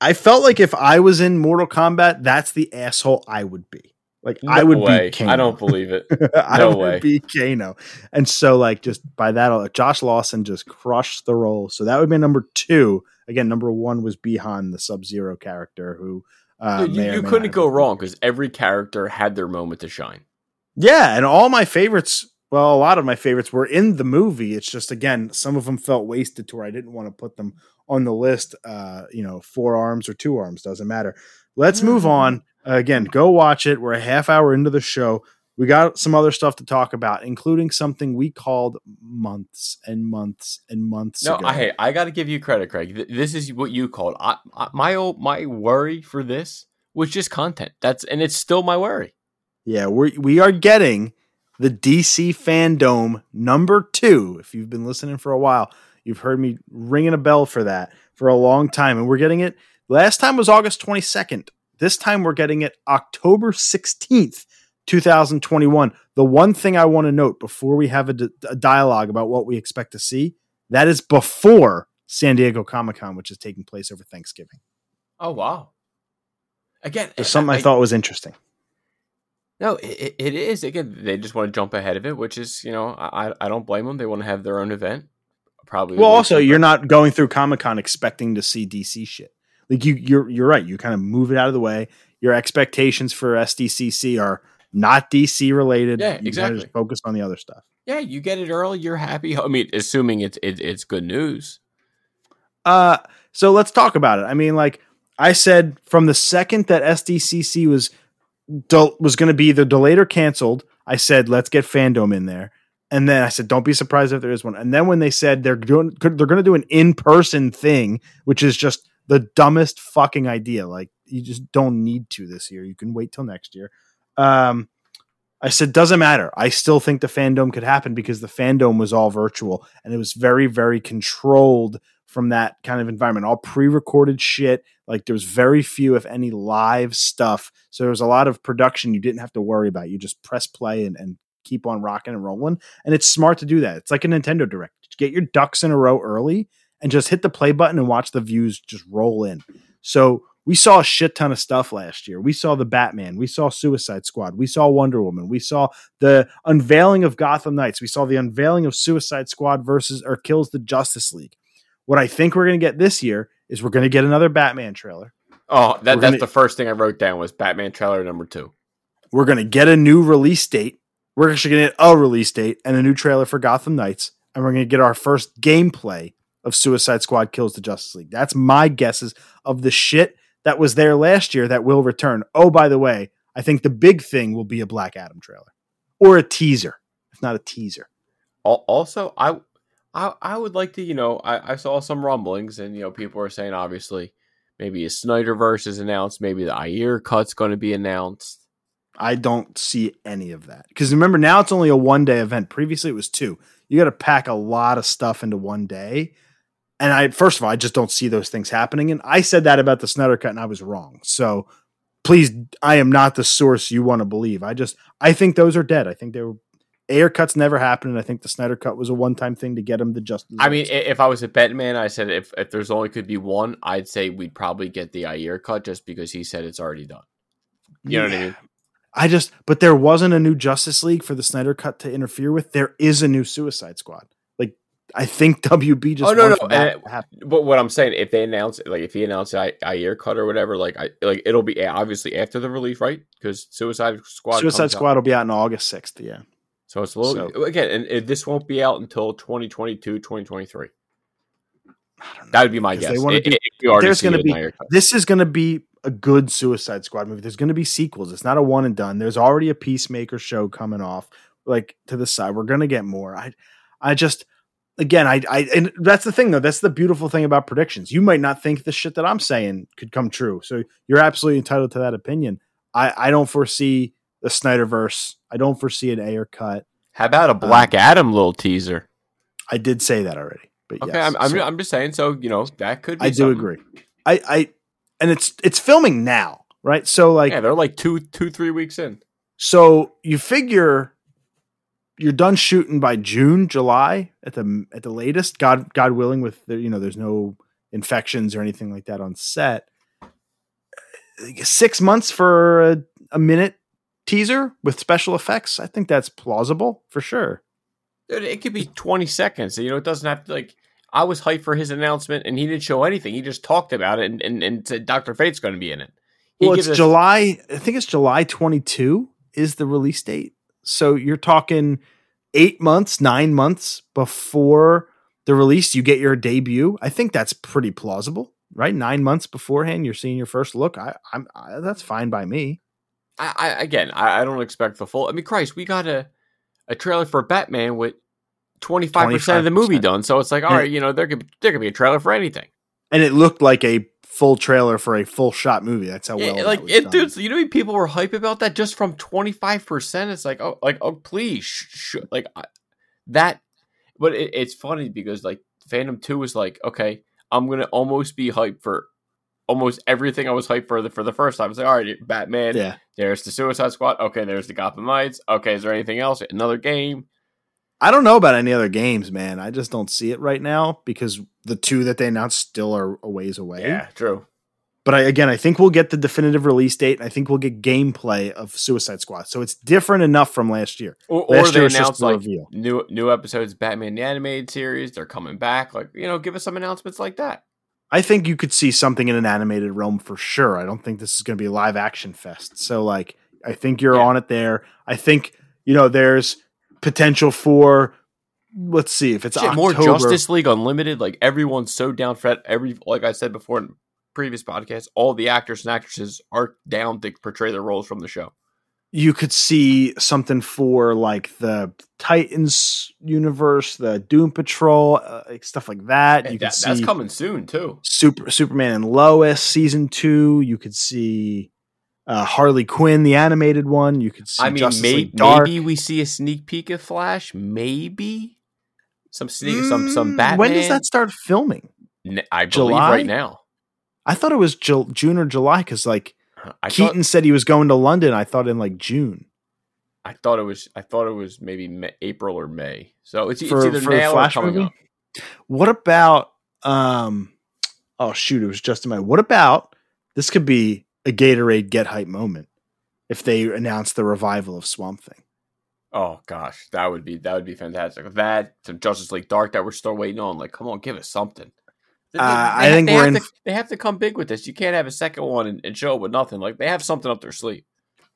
I felt like if I was in Mortal Kombat, that's the asshole I would be. Like I would way. be Kano. I don't believe it. I No would way. be Kano. And so like just by that Josh Lawson just crushed the role. So that would be number two. Again, number one was Bihan, the Sub Zero character who uh, Dude, you you couldn't go wrong because every character had their moment to shine. Yeah, and all my favorites, well, a lot of my favorites were in the movie. It's just again, some of them felt wasted to where I didn't want to put them on the list. Uh, you know, four arms or two arms doesn't matter. Let's move on. Again, go watch it. We're a half hour into the show. We got some other stuff to talk about, including something we called months and months and months No, ago. I, hey, I got to give you credit, Craig. Th- This is what you called. I, I, my old, my worry for this was just content. That's and it's still my worry. Yeah, we we are getting the DC Fandom number two. If you've been listening for a while, you've heard me ringing a bell for that for a long time. And we're getting it. Last time was August 22nd. This time we're getting it October 16th, 2021. The one thing I want to note before we have a, d- a dialogue about what we expect to see, that is before San Diego Comic Con, which is taking place over Thanksgiving. Oh wow! Again, There's something I, I thought was interesting. No, it, it is. Again, they just want to jump ahead of it, which is, you know, I, I don't blame them. They want to have their own event. Probably. Well, also, you're not going through Comic Con expecting to see DC shit. Like you, you're you're right. You kind of move it out of the way. Your expectations for SDCC are not DC related. Yeah, you exactly. Just focus on the other stuff. Yeah, you get it early. You're happy. I mean, assuming it's it, it's good news. Uh, so let's talk about it. I mean, like I said, from the second that SDCC was was going to be either delayed or canceled, I said let's get FanDome in there. And then I said, don't be surprised if there is one. And then when they said they're doing, they're going to do an in person thing, which is just the dumbest fucking idea. Like you just don't need to this year. You can wait till next year. Um, I said, doesn't matter. I still think the FanDome could happen because the FanDome was all virtual and it was very, very controlled from that kind of environment. All pre-recorded shit. Like there was very few, if any, live stuff. So there was a lot of production you didn't have to worry about. You just press play and, and keep on rocking and rolling. And it's smart to do that. It's like a Nintendo Direct. Get your ducks in a row early and just hit the play button and watch the views just roll in. So we saw a shit ton of stuff last year. We saw the Batman, we saw Suicide Squad, we saw Wonder Woman, we saw the unveiling of Gotham Knights, we saw the unveiling of Suicide Squad versus or kills the Justice League. What I think we're going to get this year is we're going to get another Batman trailer. Oh, that, that's gonna, the first thing I wrote down was Batman trailer number two. We're going to get a new release date. We're actually going to get a release date and a new trailer for Gotham Knights, and we're going to get our first gameplay of Suicide Squad kills the Justice League. That's my guesses of the shit that was there last year that will return. Oh, by the way, I think the big thing will be a Black Adam trailer or a teaser, if not a teaser. Also, I I, I would like to, you know, I, I saw some rumblings, and you know, people are saying obviously maybe a Snyderverse is announced, maybe the Ayer cut's going to be announced. I don't see any of that because remember now it's only a one day event. Previously it was two. You got to pack a lot of stuff into one day, and I first of all I just don't see those things happening. And I said that about the Snyder cut, and I was wrong. So please, I am not the source you want to believe. I just I think those are dead. I think they were Ayer cuts never happened, and I think the Snyder cut was a one time thing to get him the justice. I mean, if I was a bet man, I said if, if there's only could be one, I'd say we'd probably get the Ayer cut just because he said it's already done. You yeah. know what I mean? I just, but there wasn't a new Justice League for the Snyder cut to interfere with. There is a new Suicide Squad. I think WB just. Oh no, no. And, but what I'm saying, if they announce, like, if he announced I, Ayer cut or whatever, like, I like it'll be obviously after the release, right? Because Suicide Squad. Suicide Squad out. will be out on August sixth. Yeah. So it's a little so, again, and, and, this won't be out until 2022, 2023. That would be my guess. They It, do, it, there's going to be this is going to be a good Suicide Squad movie. There's going to be sequels. It's not a one and done. There's already a Peacemaker show coming off, like to the side. We're going to get more. I, I just again, I, I, and that's the thing though. That's the beautiful thing about predictions. You might not think the shit that I'm saying could come true, so you're absolutely entitled to that opinion. I, I don't foresee the Snyderverse. I don't foresee an Ayer cut. How about a um, Black um, Adam little teaser? I did say that already. But okay, yes, I'm, I'm, so, I'm, just saying. So you know that could. Be I do agree. I, I, and it's it's filming now, right? So like, yeah, they're like two two three weeks in. So you figure you're done shooting by June, July at the at the latest. God God willing, with the, you know, there's no infections or anything like that on set. Six months for a, a minute teaser with special effects, I think that's plausible for sure. Dude, it could be 20 seconds. You know, it doesn't have to like. I was hyped for his announcement, and he didn't show anything. He just talked about it and, and, and said Doctor Fate's going to be in it. He well, it's us- July. I think it's July 22 is the release date. So you're talking eight months, nine months before the release. You get your debut. I think that's pretty plausible, right? Nine months beforehand, you're seeing your first look. I, I'm I, that's fine by me. I, I again, I, I, don't expect the full. I mean, Christ, we got a a trailer for Batman with twenty five percent of the movie done. So it's like, all right, you know, there could there could be a trailer for anything. And it looked like a full trailer for a full shot movie. That's how well. Yeah, that like was it, done. dude. You know, people were hype about that just from twenty five percent. It's like, oh, like, oh, please, sh- sh- like I, that. But it, it's funny because like FanDome Two was like, okay, I'm gonna almost be hyped for almost everything I was hyped for the for the first time. It's like, all right, Batman. Yeah, There's the Suicide Squad. Okay, there's the Gotham Knights. Okay, is there anything else? Another game. I don't know about any other games, man. I just don't see it right now because the two that they announced still are a ways away. Yeah, true. But I, again, I think we'll get the definitive release date. And I think we'll get gameplay of Suicide Squad. So it's different enough from last year. Or, or Last they year announced like reveal. new new episodes, Batman the animated series. They're coming back. Like you know, give us some announcements like that. I think you could see something in an animated realm for sure. I don't think this is going to be a live action fest. So like, I think you're Yeah. on it there. I think you know there's potential for. Let's see if it's Shit, more Justice League Unlimited. Like everyone's so down for that. Every like I said before in previous podcasts, all the actors and actresses are down to portray their roles from the show. you could see something for like the Titans universe, the Doom Patrol, uh, like stuff like that. And You that- could that's coming soon too. Super Superman and Lois season two. You could see uh, Harley Quinn, the animated one. You could see I mean, Justice may- League Dark. maybe we see a sneak peek of Flash. Maybe some sneak, some some Mm, Batman. When does that start filming? N- I believe July? right now. I thought it was Ju- June or July because like I Keaton thought, said he was going to London. I thought in like June I thought it was. I thought it was maybe May, April or May. So it's, it's either for the now or Flash coming movie. up. What about um? Oh shoot! It was just in my. What about this? Could be a Gatorade get hype moment if they announce the revival of Swamp Thing. Oh gosh, that would be that would be fantastic. That some Justice League Dark that we're still waiting on. Like, come on, give us something. They- Uh, they- I they- think they we're have in- To, they have to come big with this. You can't have a second one and, and show up with nothing. Like they have something up their sleeve.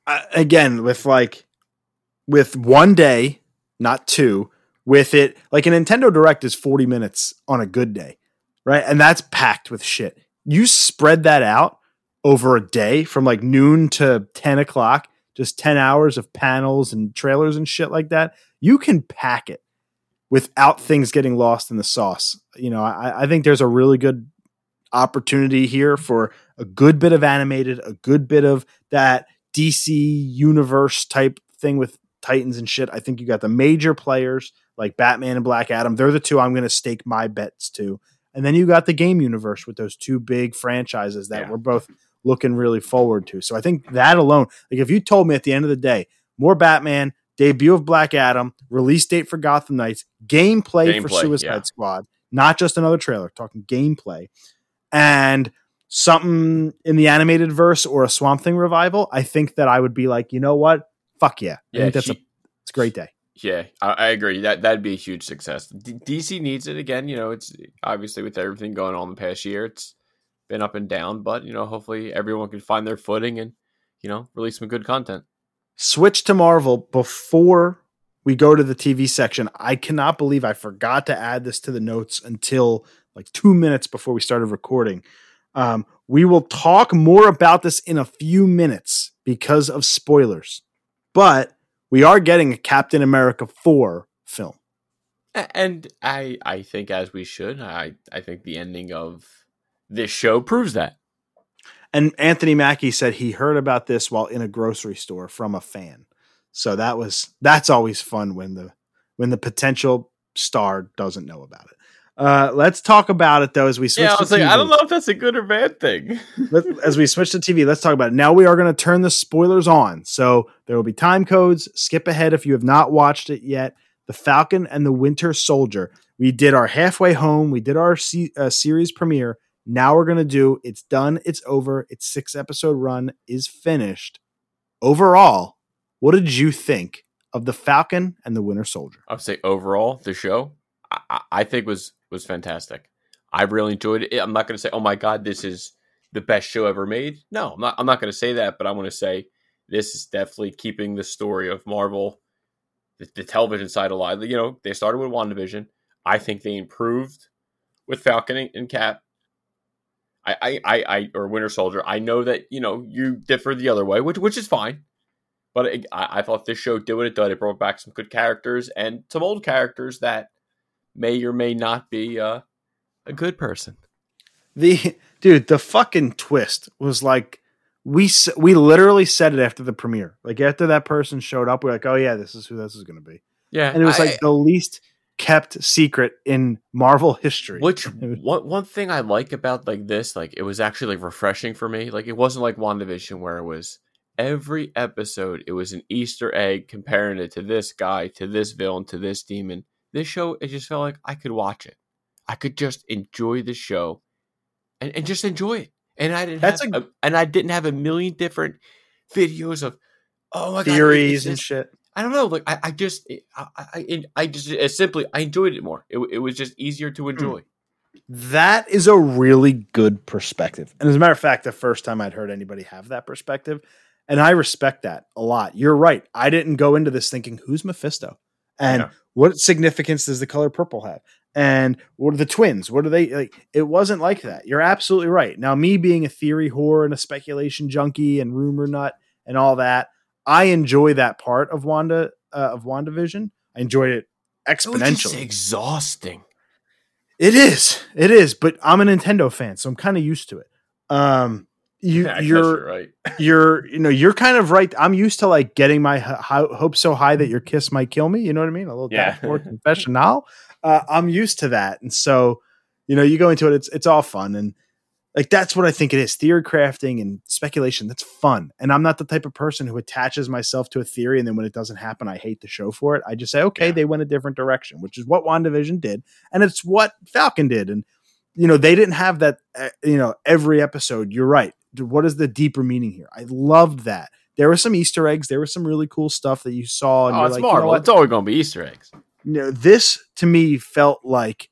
uh, again with like with one day, not two. With it, like a Nintendo Direct is forty minutes on a good day, right? And that's packed with shit. You spread that out over a day from like noon to ten o'clock, just ten hours of panels and trailers and shit like that. You can pack it without things getting lost in the sauce. You know, I, I think there's a really good opportunity here for a good bit of animated, a good bit of that DC universe type thing with Titans and shit. I think you got the major players like Batman and Black Adam. They're the two I'm going to stake my bets to. And then you got the game universe with those two big franchises that Yeah. we're both looking really forward to. So I think that alone, like if you told me at the end of the day, more Batman, debut of Black Adam, release date for Gotham Knights, gameplay, for Suicide yeah. Squad, not just another trailer, talking gameplay, and something in the animated verse or a Swamp Thing revival, I think that I would be like, you know what? Fuck yeah. I think that's a, it's a great day. Yeah, I, I agree. That that'd be a huge success. D- DC needs it again. You know, it's obviously with everything going on the past year, it's been up and down. But you know, hopefully everyone can find their footing and you know release some good content. Switch to Marvel before we go to the TV section. I cannot believe I forgot to add this to the notes until like two minutes before we started recording. Um, we will talk more about this in a few minutes because of spoilers, but we are getting a Captain America 4 film. And I I think as we should. I I think the ending of this show proves that. And Anthony Mackie said he heard about this while in a grocery store from a fan. So that was that's always fun when the when the potential star doesn't know about it. Uh, let's talk about it though as we switch. Yeah, I to was like, I don't know if that's a good or bad thing. As we switch to TV, let's talk about it. Now we are going to turn the spoilers on. So there will be time codes. Skip ahead if you have not watched it yet. The Falcon and the Winter Soldier. We did our halfway home. We did our se- uh, series premiere. Now we're going to do it's done. It's over. Its six episode run is finished. Overall, what did you think of the Falcon and the Winter Soldier? I would say overall, the show I, I- think was was fantastic. I really enjoyed it. I'm not going to say, oh my god, this is the best show ever made. No, I'm not. I'm not going to say that, but I want to say this is definitely keeping the story of Marvel, the, the television side alive. You know, they started with WandaVision. I think they improved with Falcon and Cap. I, I, I, I, or Winter Soldier. I know that you know you differ the other way, which which is fine. But it, I, I thought this show did what it did. It brought back some good characters and some old characters that may or may not be uh, a good person. The dude, the fucking twist was like we we literally said it after the premiere. Like after that person showed up, we are like, oh yeah, this is who this is going to be, Yeah, and it was I- like the least kept secret in Marvel history. Which one one thing I like about like this, like it was actually like refreshing for me. Like it wasn't like WandaVision where it was every episode it was an Easter egg comparing it to this guy, to this villain, to this demon. This show, it just felt like I could watch it. I could just enjoy the show and, and just enjoy it. And I didn't That's have a, and I didn't have a million different videos of oh my god, theories is and shit. I don't know. Like I, I just, I, I, I just it simply, I enjoyed it more. It, it was just easier Hmm. to enjoy. That is a really good perspective. And as a matter of fact, the first time I'd heard anybody have that perspective, and I respect that a lot. You're right. I didn't go into this thinking, who's Mephisto? And Yeah. what significance does the color purple have? And what are the twins? What are they like? It wasn't like that. You're absolutely right. Now, me being a theory whore and a speculation junkie and rumor nut and all that, I enjoy that part of Wanda uh, of WandaVision. I enjoyed it It was exponentially. exhausting. It is. It is. But I'm a Nintendo fan, so I'm kind of used to it. Um, you, I guess you're, right. you're, you know, you're kind of right. I'm used to like getting my h- ho- hopes so high that your kiss might kill me. You know what I mean? A little Yeah. dashboard confession now. Uh, I'm used to that, and so you know, you go into it. It's it's all fun, and like that's what I think it is. Theory crafting and speculation. That's fun, and I'm not the type of person who attaches myself to a theory, and then when it doesn't happen, I hate the show for it. I just say, okay, Yeah. they went a different direction, which is what WandaVision did, and it's what Falcon did, and you know they didn't have that. Uh, you know, every episode. You're right. What is the deeper meaning here? I loved that. There were some Easter eggs. There was some really cool stuff that you saw. And Oh, it's like, you know Marvel. it's always going to be Easter eggs. you know, this to me felt like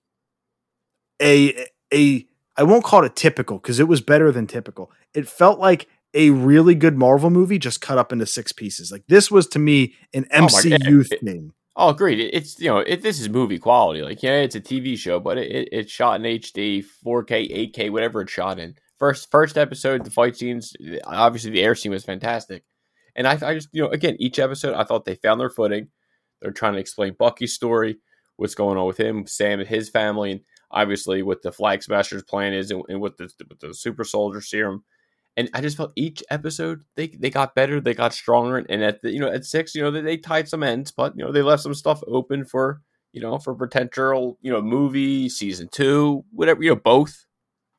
a a I won't call it a typical because it was better than typical. It felt like a really good Marvel movie just cut up into six pieces. Like this was to me an Oh MCU it- thing. Oh, agreed. It- It's you know, it, this is movie quality. Like, yeah, it's a TV show, but it, it, it's shot in HD, 4K, 8K, whatever it's shot in. First, first episode, the fight scenes, obviously the air scene was fantastic. And I, I just, you know, again, each episode, I thought they found their footing. They're trying to explain Bucky's story, what's going on with him, Sam and his family, and obviously what the Flag Smashers plan is, and, and what the what the Super Soldier Serum. And I just felt each episode they they got better, they got stronger, and at the you know at six, you know they, they tied some ends, but you know they left some stuff open for you know for potential you know movie season two, whatever you know both.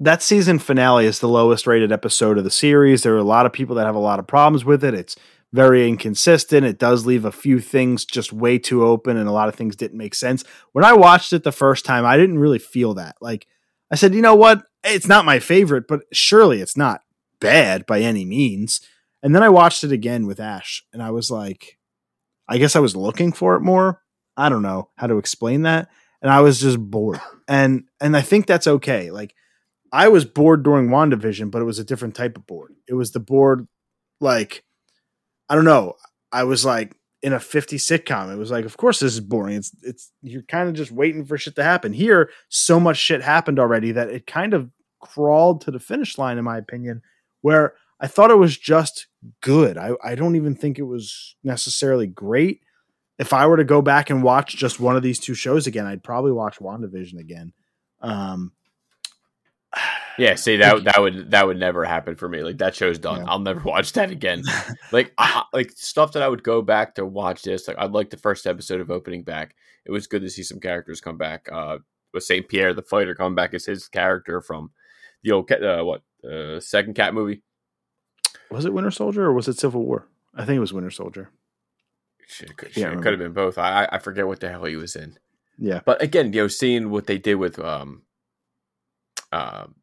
That season finale is the lowest rated episode of the series. There are a lot of people that have a lot of problems with it. It's very inconsistent. It does leave a few things just way too open, and a lot of things didn't make sense. When I watched it the first time, I didn't really feel that. Like I said, you know what? It's not my favorite, but surely it's not bad by any means. And then I watched it again with Ash, and I was like, I guess I was looking for it more. I don't know how to explain that. And I was just bored. And and I think that's okay. Like I was bored during WandaVision, but it was a different type of bored. It was the bored like I don't know. I was like in a 50 sitcom. It was like, of course this is boring. It's it's you're kind of just waiting for shit to happen. Here, so much shit happened already that it kind of crawled to the finish line, in my opinion, where I thought it was just good. I, I don't even think it was necessarily great. If I were to go back and watch just one of these two shows again, I'd probably watch WandaVision again. Um, Yeah, see that that would that would never happen for me. Like that show's done. Yeah. I'll never watch that again. like I, I- like stuff that I would go back to watch this. Like I'd like the first episode of opening back. It was good to see some characters come back. Uh, with Saint Pierre the fighter coming back as his character from the old Cat- uh, what uh, second Cat movie. was it Winter Soldier or was it Civil War? I think it was Winter Soldier. Shit, it could, shit, it could have been both. I I- I forget what the hell he was in. Yeah. But again, you know, seeing what they did with um, um,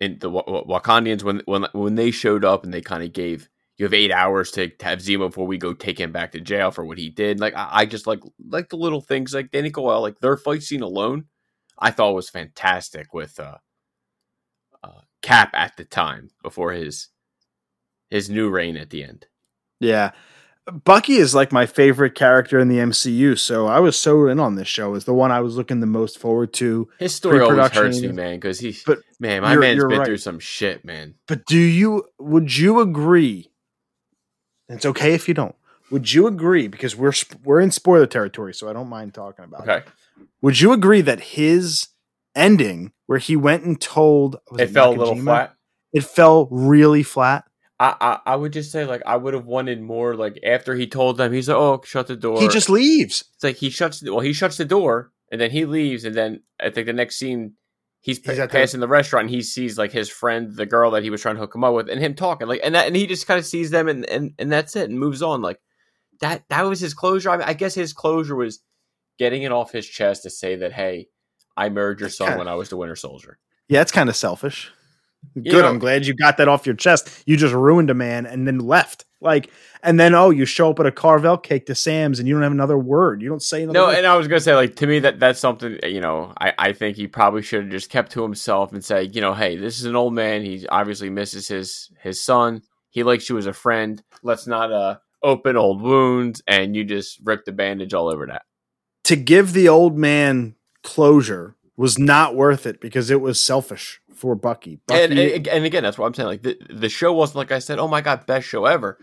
in the Wa- Wakandians when when when they showed up and they kind of gave you have eight hours to, to have Zemo before we go take him back to jail for what he did. Like I, I just like like the little things like Danny Coyle, like their fight scene alone, I thought was fantastic with uh, uh Cap at the time before his his new reign at the end. Yeah. Bucky is like my favorite character in the MCU, so I was so in on this show. Is the one I was looking the most forward to. His story always hurts me, man, because he's But man, my you're- man's you're been right. through some shit, man. but do you would you agree? It's okay if you don't. Would you agree because we're we're in spoiler territory, so I don't mind talking about it. Okay. Would you agree that his ending where he went and told was It fell a little flat. It fell really flat. I, I I would just say like I would have wanted more like after he told them he's like oh shut the door He just leaves. it's like he shuts well he shuts the door and then he leaves and then I think the next scene he's, He's pa- at the- passing the restaurant and he sees like his friend the girl that he was trying to hook him up with and him talking like and that and he just kind of sees them and, and and that's it and moves on like that that was his closure I, mean, I guess his closure was getting it off his chest to say that hey I married your son when I was the Winter Soldier Yeah, it's kind of selfish. You Good. know- I'm glad you got that off your chest. You just ruined a man and then left. Like, and then oh, you show up at a Carvel cake to Sam's and you don't have another word. You don't say another No, word. and I was gonna say, like to me, that that's something you know. I I think he probably should have just kept to himself and say, you know, hey, this is an old man. He obviously misses his his son. He likes you as a friend. Let's not uh open old wounds, and you just rip the bandage all over that. to give the old man closure was not worth it because it was selfish for Bucky. Bucky And, and and again, that's what I'm saying. Like the the show wasn't like I said, oh my god, best show ever.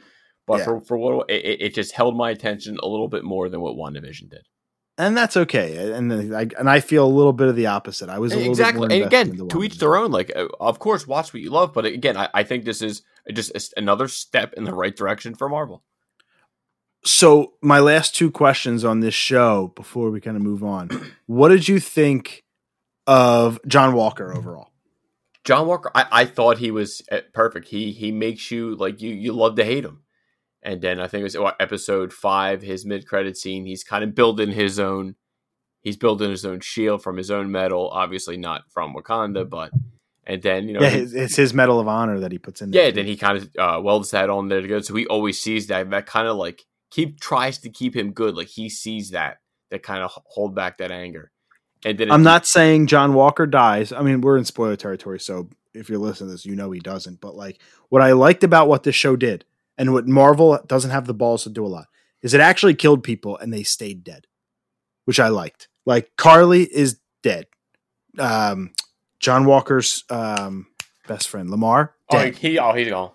But Yeah. for for what it, it- just held my attention a little bit more than what WandaVision did. and that's okay. And I and I feel a little bit of the opposite. I was a little exactly bit more and again to each their own like uh, of course watch what you love but again i, I think this is just another step in the right direction for marvel So my last two questions on this show before we kind of move on. what did you think of John Walker overall? John walker i, I thought he was uh, perfect he he makes you like you you love to hate him and then i think it was episode five his mid-credit scene he's kind of building his own he's building his own shield from his own metal obviously not from wakanda but and then you know yeah, he- it's, his medal of honor that he puts in there. Yeah, then he kind of uh, welds that on there to go. So he always sees that. That kind of like keep tries to keep him good. Like he sees that that kind of hold back that anger. And then I'm not saying John Walker dies. I mean, we're in spoiler territory, so if you're listening to this, you know he doesn't. But like, what I liked about what this show did, and what Marvel doesn't have the balls to do a lot, is it actually killed people and they stayed dead, which I liked. Like Karli is dead. Um, John Walker's um, best friend Lamar Oh, he oh he's gone.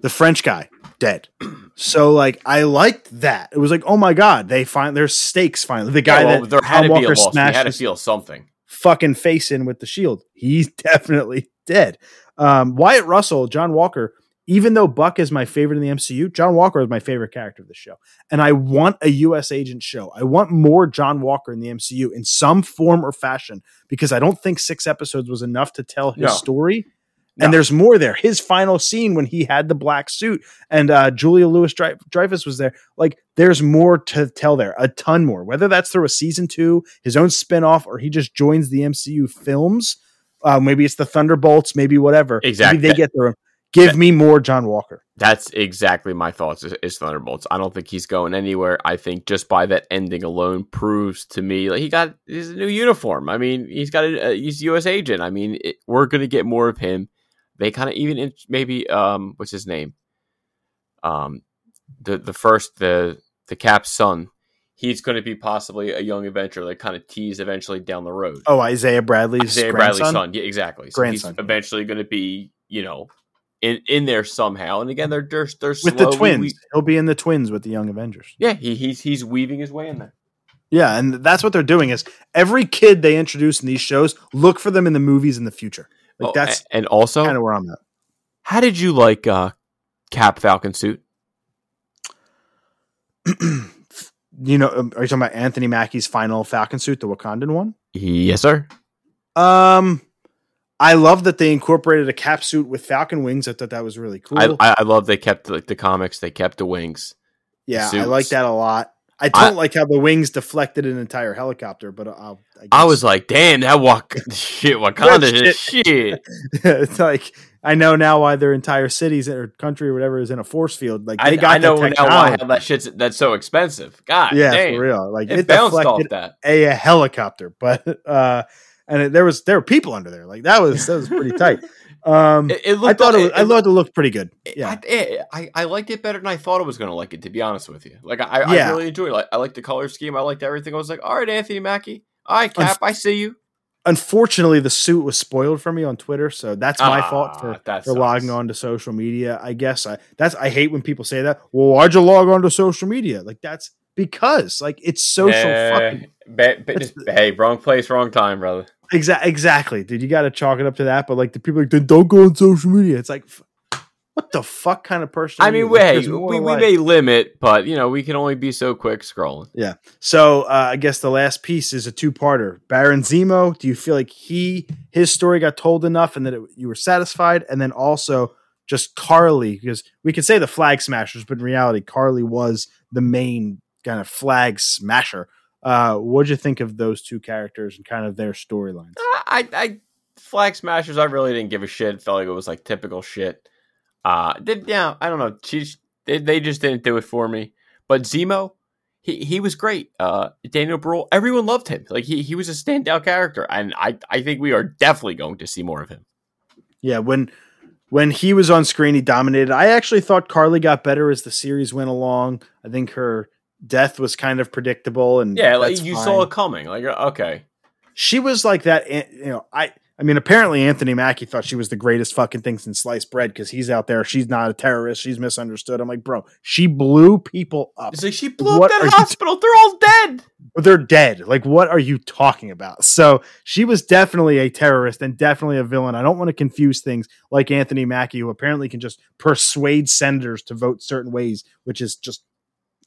the French guy dead. So like, I liked that. It was like, oh my god, they find their stakes finally. The guy Yeah, well, that there had to be a Walker loss. He had to feel something. fucking face in with the shield. He's definitely dead. Um, Wyatt Russell, John Walker, even though Buck is my favorite in the MCU, John Walker is my favorite character of the show. And I want a US agent show. I want more John Walker in the MCU in some form or fashion because I don't think six episodes was enough to tell his No. story. No. And there's more there. His final scene when he had the black suit and uh, Julia Louis Dreyfus was there. Like, there's more to tell there, a ton more. Whether that's through a season two, his own spinoff, or he just joins the MCU films. Uh, maybe it's the Thunderbolts, maybe whatever. Exactly. Maybe they get their own. Give me more John Walker. That's exactly my thoughts. Is, is Thunderbolts? I don't think he's going anywhere. I think just by that ending alone proves to me like he got his new uniform. I mean, he's got a, a he's a U.S. agent. I mean, it, we're gonna get more of him. They kind of even in, maybe um what's his name? Um, the the first the the Cap's son. He's going to be possibly a young adventurer. Like kind of tease eventually down the road. Oh, Isaiah Bradley's Isaiah grandson. Bradley's son. Yeah, exactly. So Grandson. he's eventually going to be, you know, in in there somehow. And again, they're they're, they're with the twins. we- He'll be in the twins with the Young Avengers. yeah, he, he's he's weaving his way in there. Yeah, and that's what they're doing is every kid they introduce in these shows, look for them in the movies in the future. Like Oh, that's and also, kind of where I'm at. how did you like uh, Cap Falcon suit? you know, um, are you talking about Anthony Mackie's final Falcon suit, the Wakandan one? Yes, sir. Um, I love that they incorporated a cap suit with Falcon wings. I thought that was really cool. I, I I love they kept like the comics. They kept the wings. yeah, I like that a lot. I I- don't like how the wings deflected an entire helicopter, but I'll, I, I was like, damn, that walk shit, Wakanda is shit. it's like I know now why their entire cities or country or whatever is in a force field. Like they I, got I know now why that shit's that's so expensive. God, yeah, damn. for real. Like It, it, bounced off deflected that. a, a helicopter, but uh, and it, there was there were people under there. Like that was that was pretty tight. Um, It, it I thought it, was, I thought it looked pretty good. Yeah, I, I, I liked it better than I thought I was going to like it. To be honest with you, like I, I Yeah. really enjoyed it. Like, I liked the color scheme. I liked everything. I was like, all right, Anthony Mackie. All right, Cap. I see you. unfortunately, the suit was spoiled for me on Twitter, so that's my fault Ah, for for logging on to social media. I guess I that's I hate when people say that. Well, why'd you log on to social media? Like that's because like it's social fucking just- hey, wrong place, wrong time, brother. Exactly, exactly, dude. You got to chalk it up to that. But like the people, like, then don't go on social media. It's like, what the fuck kind of person? I mean, Like, hey, we, we may limit, but you know, we can only be so quick scrolling. Yeah. So uh, I guess the last piece is a two-parter. Baron Zemo. Do you feel like he his story got told enough and that it, you were satisfied? And then also just Karli, because we could say the flag smashers, but in reality, Karli was the main kind of flag smasher. Uh, what'd you think of those two characters and kind of their storylines? I, I flag smashers. I really didn't give a shit. Felt like it was like typical shit. Uh, did yeah. I don't know. She's they, they just didn't do it for me. But Zemo, he he was great. Uh, Daniel Bruhl, everyone loved him. Like he he was a standout character, and I I think we are definitely going to see more of him. Yeah, when when he was on screen, he dominated. I actually thought Karli got better as the series went along. I think her death was kind of predictable, and Yeah, like you fine. saw it coming. Like uh, okay, she was like that. eh, You know, I I mean, apparently Anthony Mackie thought she was the greatest fucking thing since sliced bread because he's out there. She's not a terrorist. She's misunderstood. I'm like, bro, she blew people up. it's like she blew What up that hospital. They're all dead. They're dead. Like, what are you talking about? So she was definitely a terrorist and definitely a villain. I don't want to confuse things like Anthony Mackie, who apparently can just persuade senators to vote certain ways, which is just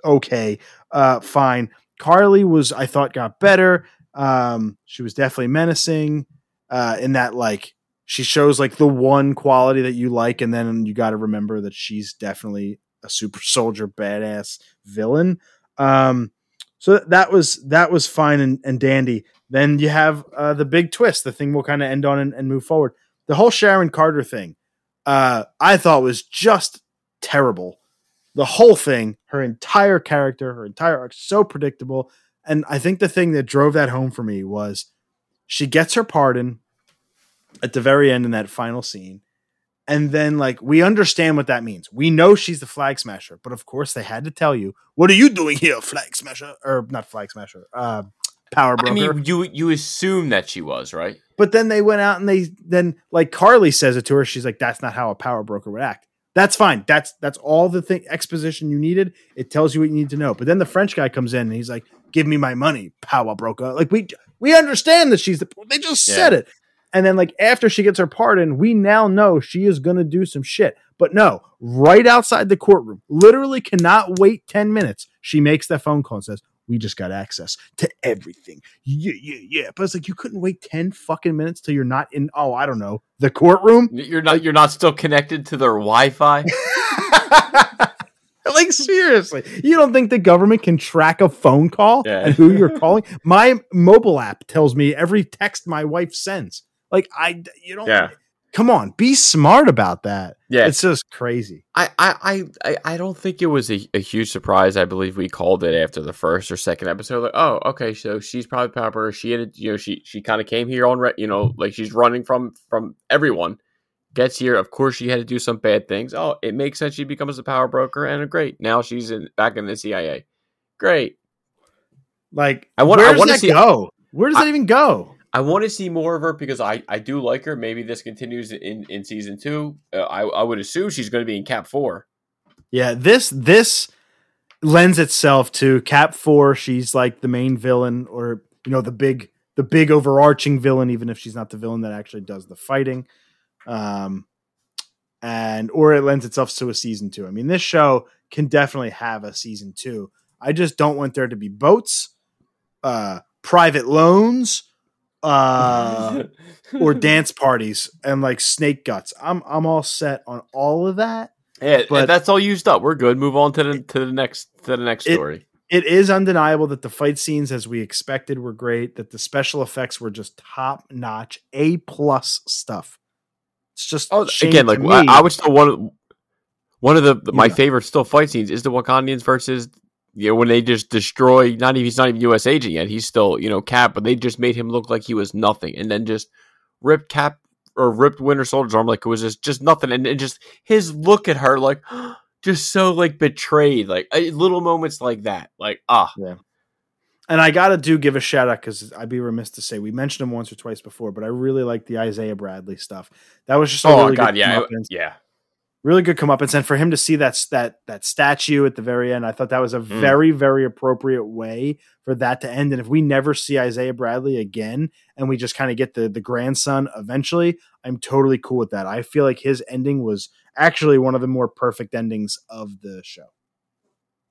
okay, uh, fine. Karli was, I thought, got better. Um, she was definitely menacing uh, in that, like, she shows like the one quality that you like, and then you got to remember that she's definitely a super soldier, badass villain. Um, so that was that was fine and, and dandy. Then you have uh, the big twist, the thing we'll kind of end on and, and move forward. The whole Sharon Carter thing, uh, I thought was just terrible. The whole thing, her entire character, her entire arc, so predictable. And I think the thing that drove that home for me was she gets her pardon at the very end in that final scene. And then, like, we understand what that means. We know she's the flag smasher, but of course, they had to tell you, "What are you doing here, flag smasher?" Or not flag smasher, uh, power broker. I mean, you you assume that she was right. But then they went out and they then like Karli says it to her. She's like, "That's not how a power broker would act." That's fine. That's that's all the thing exposition you needed. It tells you what you need to know. But then the French guy comes in and he's like, "Give me my money, power broker." Like we we understand that she's the. They just said it. And then like after she gets her pardon, we now know she is going to do some shit. But no, right outside the courtroom, literally cannot wait 10 minutes. She makes that phone call and says, we just got access to everything. Yeah, yeah, yeah. But it's like you couldn't wait 10 fucking minutes till you're not in, oh, I don't know, the courtroom. You're not you're not still connected to their Wi-Fi. like seriously, you don't think the government can track a phone call Yeah. and who you're calling? My mobile app tells me every text my wife sends. Like I, you don't. Yeah. Come on, be smart about that. Yeah, It's just crazy. I, I, I, I don't think it was a, a huge surprise. I believe we called it after the first or second episode. Like, oh, okay, so she's probably Pepper. She had, you know, she she kind of came here on, re- you know, like she's running from from everyone. Gets here, of course, she had to do some bad things. Oh, it makes sense. She becomes a power broker, and great. Now she's in back in the CIA. Great. Like, I wanna- I where does wanna that see- go? Where does I- that even go? I want to see more of her because I, I do like her. Maybe this continues in, in season two. Uh, I I would assume she's going to be in Cap Four. Yeah, this this lends itself to Cap Four. She's like the main villain, or you know, the big the big overarching villain, even if she's not the villain that actually does the fighting. Um, and or it lends itself to a season two. I mean, this show can definitely have a season two. I just don't want there to be boats, uh, private loans, uh, or dance parties and like snake guts. I'm I'm all set on all of that. Yeah, But- that's all used up. We're good. Move on to the to the next to the next It- story. it is undeniable that the fight scenes as we expected were great that the special effects were just top notch a plus stuff it's just Oh, again, like. I, I would still one of one of the, the- my Yeah. favorite still fight scenes is the Wakandians versus you know when they just destroy. Not even he's not even U.S. agent yet. He's still you know Cap, but they just made him look like he was nothing, and then just ripped Cap or ripped Winter Soldier's arm like it was just just nothing, and, and just his look at her like just so like betrayed, like uh, little moments like that, like ah yeah. and i gotta do give a shout out because i'd be remiss to say we mentioned him once or twice before but i really like the isaiah bradley stuff that was just a oh really god yeah yeah really good comeuppance, and for him to see that that that statue at the very end, I thought that was a Mm. very very appropriate way for that to end. And if we never see Isaiah Bradley again, and we just kind of get the the grandson eventually, I'm totally cool with that. I feel like his ending was actually one of the more perfect endings of the show.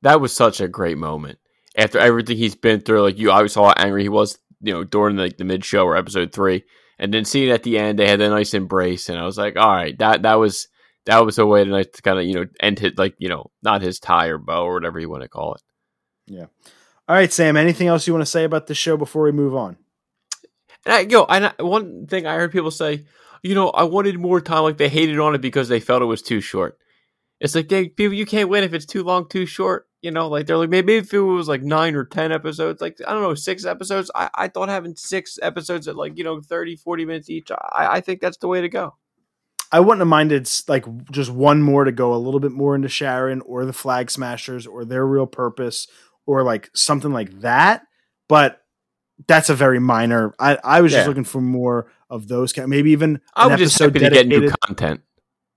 That was such a great moment. After everything he's been through, like you always saw how angry he was, you know, during like the mid show or episode three, and then seeing at the end they had a nice embrace, and I was like, all right, that that was that was a way to nice to kind of you know end his like you know not his tie or bow or whatever you want to call it. Yeah. All right, Sam. Anything else you want to say about the show before we move on? And I, yo, and I, one thing I heard people say, you know, I wanted more time. Like they hated on it because they felt it was too short. It's like they people you can't win if it's too long, too short. You know, like they're like maybe if it was like nine or ten episodes, like I don't know, six episodes. I, I thought having six episodes at like you know 30, 40 minutes each. I, I think that's the way to go. I wouldn't have minded like just one more to go a little bit more into Sharon or the Flag Smashers or their real purpose or like something like that. But that's a very minor. I, I was just looking for more of those. Maybe even I was just happy to get new content.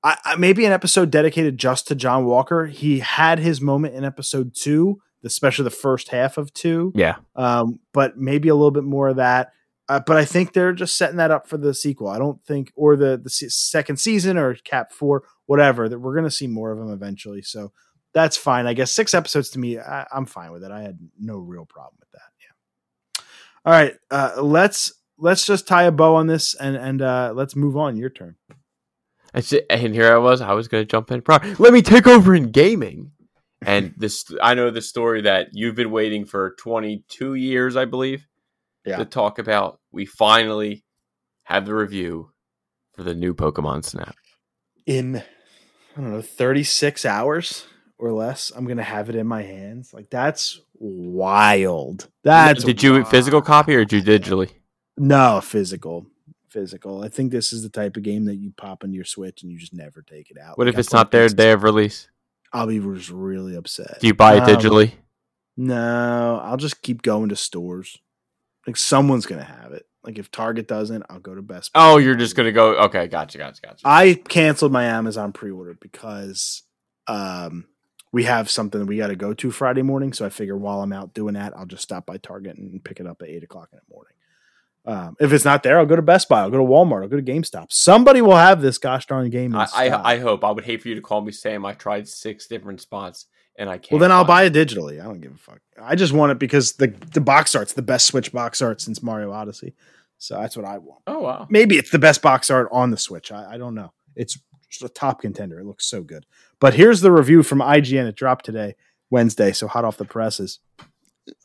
I, I, maybe an episode dedicated just to John Walker. He had his moment in episode two, especially the first half of two. Yeah, um, but maybe a little bit more of that. Uh, but I think they're just setting that up for the sequel. I don't think, or the the se- second season or Cap Four, whatever. That we're going to see more of them eventually. So that's fine. I guess six episodes to me, I, I'm fine with it. I had no real problem with that. Yeah. All right, uh, let's let's just tie a bow on this and and uh, let's move on. Your turn. And here I was. I was going to jump in. Let me take over in gaming. And this, I know the story that you've been waiting for 22 years, I believe, Yeah. to talk about. We finally have the review for the new Pokemon Snap. in I don't know 36 hours or less. I'm gonna have it in my hands. Like that's wild. That's did you physical copy or did you digitally? No, physical. Physical. I think this is the type of game that you pop into your Switch and you just never take it out. What Like, if it's not there pieces. day of release? I'll be just really upset. Do you buy it Um, digitally? No, I'll just keep going to stores. Like someone's gonna have it. Like if Target doesn't, I'll go to Best Buy. Oh, you're just gonna go. Okay, gotcha, gotcha, gotcha. I canceled my Amazon pre-order because um, we have something we got to go to Friday morning. So I figure while I'm out doing that, I'll just stop by Target and pick it up at eight o'clock in the morning. Um, if it's not there, I'll go to Best Buy. I'll go to Walmart. I'll go to GameStop. Somebody will have this gosh darn game. I. I, I hope. I would hate for you to call me Sam. I tried six different spots and I can't. well, then I'll buy it. it digitally. I don't give a fuck. I just want it because the the box art's the best Switch box art since Mario Odyssey. So that's what I want. Oh wow. maybe it's the best box art on the Switch. I, I don't know. It's just a top contender. It looks so good. But here's the review from IGN. It dropped today, Wednesday, so hot off the presses.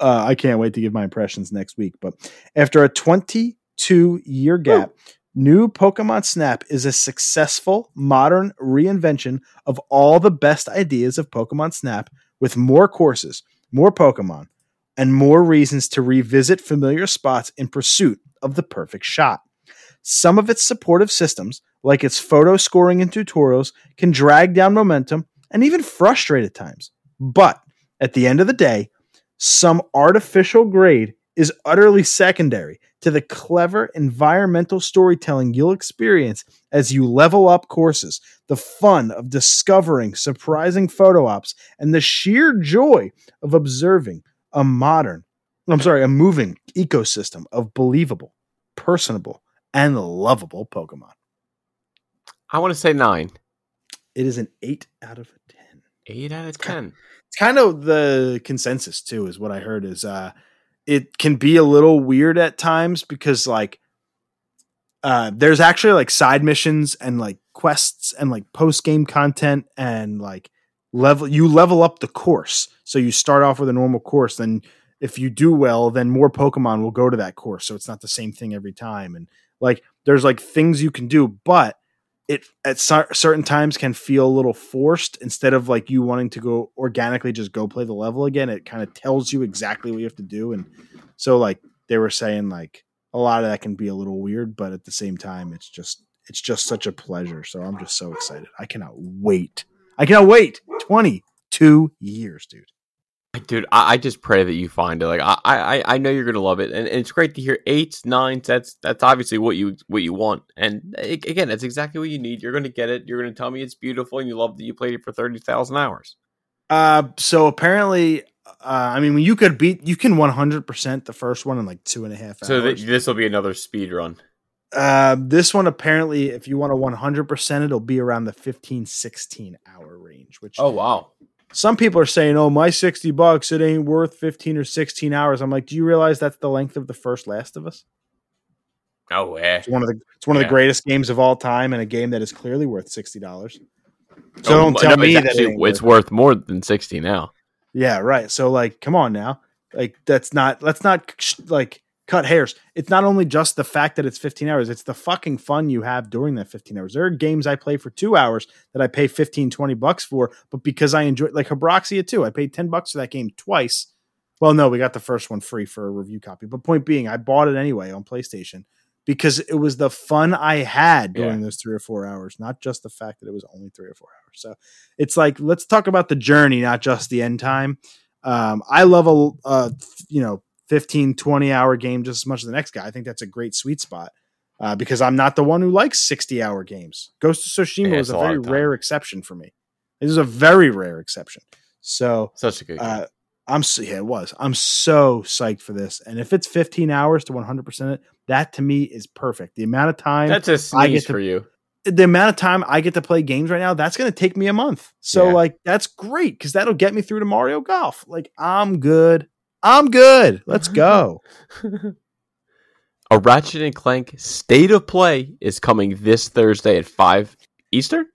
Uh, I can't wait to give my impressions next week. But after a 22 year gap, new Pokemon Snap is a successful modern reinvention of all the best ideas of Pokemon Snap with more courses, more Pokemon, and more reasons to revisit familiar spots in pursuit of the perfect shot. Some of its supportive systems, like its photo scoring and tutorials, can drag down momentum and even frustrate at times. But at the end of the day, some artificial grade is utterly secondary to the clever environmental storytelling you'll experience as you level up courses, the fun of discovering surprising photo ops, and the sheer joy of observing a modern, I'm sorry, a moving ecosystem of believable, personable, and lovable Pokemon. I want to say nine. It is an 8 out of 10. Eight out of ten. It's kind of the consensus too is what I heard is uh it can be a little weird at times because like uh there's actually like side missions and like quests and like post game content and like level you level up the course. So you start off with a normal course then if you do well then more Pokemon will go to that course so it's not the same thing every time and like there's like things you can do but it at certain times can feel a little forced. Instead of like you wanting to go organically just go play the level again it kind of tells you exactly what you have to do. And so like they were saying like a lot of that can be a little weird but at the same time it's just it's just such a pleasure. So i'm just so excited. I cannot wait. I cannot wait. 22 years dude Dude, I, I just pray that you find it. Like I, I, I know you're gonna love it, and, and it's great to hear eights, nines. That's that's obviously what you what you want, and a- again, that's exactly what you need. You're gonna get it. You're gonna tell me it's beautiful, and you love that you played it for thirty thousand hours. Uh, so apparently, uh, I mean, you could beat, you can 100% the first one in like two and a half hours. So th- this will be another speed run. Uh, this one apparently, if you want to 100%, it'll be around the 15, 16 hour range, which Oh wow! Some people are saying, oh, my 60 bucks, it ain't worth 15 or 16 hours. I'm like, do you realize that's the length of the first Last of Us? No way. It's one of the, it's one of the greatest games of all time and a game that is clearly worth $60. So Oh, don't no, tell it's me that actually- it it's worth worth more than sixty now. Yeah, right. So like, come on now. Like that's not let's not like cut hairs. It's not only just the fact that it's 15 hours, it's the fucking fun you have during that 15 hours. There are games I play for 2 hours that I pay 15 20 bucks for, but because I enjoy like Habroxia 2. I paid 10 bucks for that game twice. Well, no, we got the first one free for a review copy. But point being, I bought it anyway on PlayStation because it was the fun I had during those 3 or 4 hours, not just the fact that it was only 3 or 4 hours. So, it's like let's talk about the journey not just the end time um, i love a uh, you know 15 20 hour game just as much as the next guy i think that's a great sweet spot uh, because i'm not the one who likes 60 hour games ghost of tsushima Yeah, was it's a a very rare exception for me this is a very rare exception so Such a good. Game. uh, i'm so, yeah it was i'm so psyched for this and if it's 15 hours to 100% that to me is perfect the amount of time That's a I get sneeze to- for you. the amount of time I get to play games right now, that's going to take me a month. So Yeah. like that's great because that'll get me through to Mario Golf. Like I'm good. I'm good. Let's go. a Ratchet and Clank State of Play is coming this Thursday at five Eastern.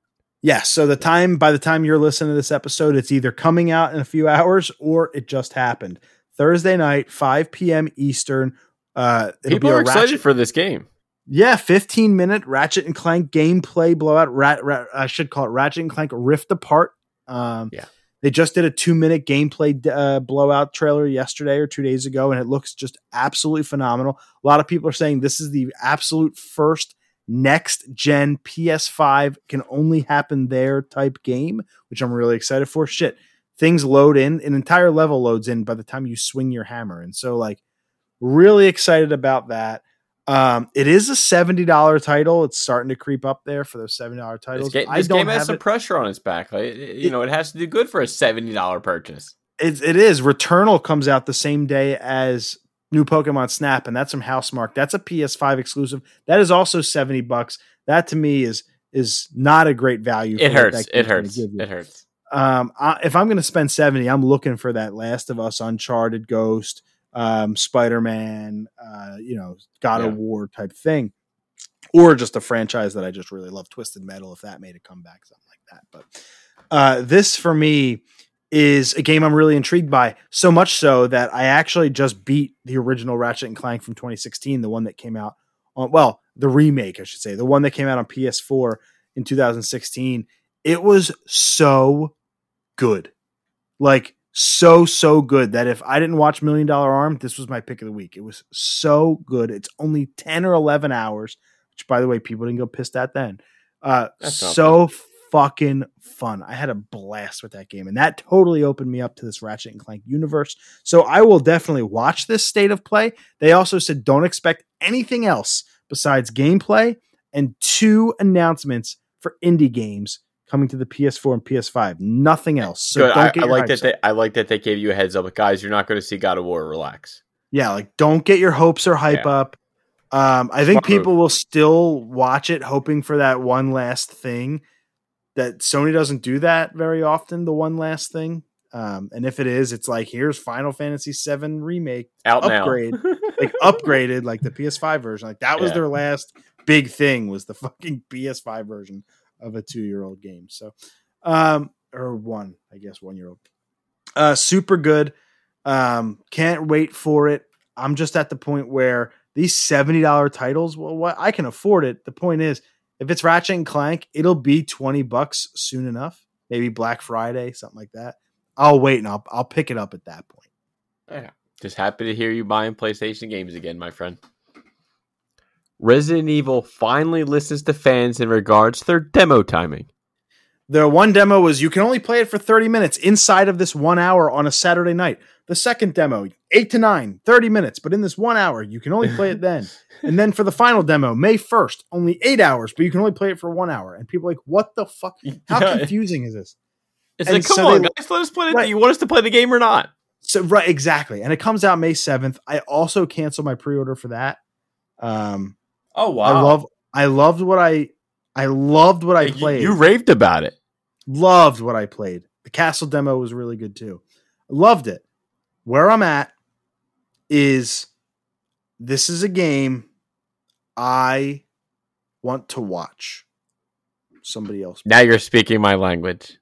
yeah. So the time by the time you're listening to this episode, it's either coming out in a few hours or it just happened. Thursday night, 5 p.m. Eastern. Uh, it'll People be a are excited Ratchet- for this game. Yeah, 15 minute Ratchet and Clank gameplay blowout. Rat, rat, I should call it Ratchet and Clank Rift Apart. Um, Yeah. They just did a two minute gameplay uh, blowout trailer yesterday or two days ago, and it looks just absolutely phenomenal. A lot of people are saying this is the absolute first next gen PS5 can only happen there type game, which I'm really excited for. Shit, things load in, an entire level loads in by the time you swing your hammer. And so, like, really excited about that. Um, it is a seventy dollar title. It's starting to creep up there for those seventy dollar This, titles. ga- I this don't game has some it. pressure on its back. Like, it- you know, it has to do good for a seventy dollar purchase. It, it is. Returnal comes out the same day as new Pokemon Snap, and that's from Housemarque. That's a PS5 exclusive. That is also seventy bucks. That to me is is not a great value. It hurts. It hurts. It hurts. um I, if i'm going to spend 70 i'm looking for that last of us uncharted ghost um spider-man uh you know god Yeah. of war type thing or just a franchise that i just really love twisted metal if that made a comeback something like that but uh this for me is a game i'm really intrigued by so much so that i actually just beat the original ratchet and clank from 2016 the one that came out on well the remake i should say the one that came out on ps4 in 2016 it was so good. Like so so good that if I didn't watch Million Dollar Arm, this was my pick of the week. It was so good. It's only 10 or 11 hours, which by the way, people didn't go pissed at then. Uh so fucking fun. I had a blast with that game and that totally opened me up to this Ratchet and Clank universe. So I will definitely watch this state of play. They also said don't expect anything else besides gameplay and two announcements for indie games coming to the PS4 and PS5. Nothing else. So Good. don't I, get I like that. up. They, I like that they gave you a heads up, but guys, you're not going to see God of War. Relax. Yeah, like don't get your hopes or hype Yeah. up. Um, I think Smart move. people will still watch it, hoping for that one last thing. That Sony doesn't do that very often. The one last thing, um, and if it is, it's like here's Final Fantasy VII remake, Out Upgrade. now. like upgraded, like the PS5 version. Like that was Yeah. their last big thing was the fucking PS5 version of a two year old game. So, um, or one, I guess, one year old. Uh, super good. Um, can't wait for it. I'm just at the point where these seventy dollar titles, well, what I can afford it. The point is, if it's Ratchet and Clank, it'll be twenty bucks soon enough. Maybe Black Friday, something like that. I'll wait and I'll I'll pick it up at that point. Yeah. Just happy to hear you buying PlayStation games again, my friend. Resident Evil finally listens to fans in regards to their demo timing. The one demo was you can only play it for 30 minutes inside of this one hour on a Saturday night. The second demo, 8 to 9, 30 minutes, but in this one hour, you can only play it then. and then for the final demo, May 1st, only eight hours, but you can only play it for one hour. And people are like, what the fuck? How Yeah. confusing is this? It's And like, come so on, they- guys, let us play. The, Right. You want us to play the game or not? So right, exactly. And it comes out May 7th. I also canceled my pre-order for that. Um Oh wow! I love I loved what I I loved what I You- played. You, raved about it. loved what I played. The castle demo was really good too. Loved it. Where I'm at is this is a game I want to watch. Somebody else. Now you're speaking my language.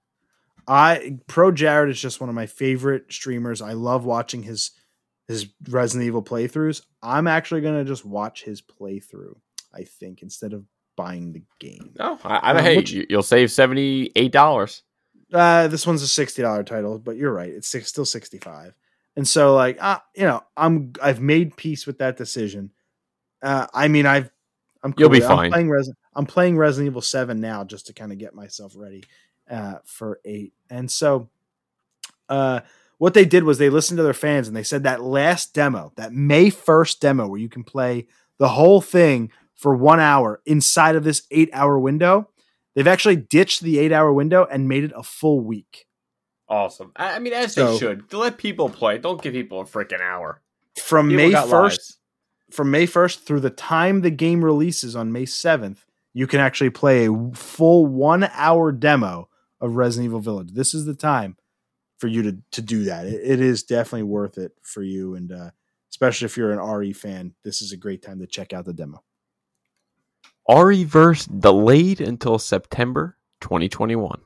I ProJared is just one of my favorite streamers. I love watching his his Resident Evil playthroughs. I'm actually gonna just watch his playthrough. I think instead of buying the game. No, I, I Um, which- you. You'll save seventy eight dollars. Uh, this one's a sixty dollar title, but you're right; it's six, still sixty five. And so, like, uh, you know, I'm I've made peace with that decision. Uh, I mean, I've I'm You'll be it. I'm fine. playing Res- I'm playing Resident Evil Seven now just to kind of get myself ready uh, for eight. And so, uh, what they did was they listened to their fans and they said that last demo, that May first demo, where you can play the whole thing for one hour inside of this eight hour window. They've actually ditched the eight hour window and made it a full week. Awesome. I, mean, as So- they should. Let people play. Don't give people a freaking hour. From People May first, lives. from May first through the time the game releases on May seventh, you can actually play a full one hour demo of Resident Evil Village. This is the time for you to to do that. It, it is definitely worth it for you, and uh, especially if you're an RE fan, this is a great time to check out the demo. Reverse delayed until September 2021.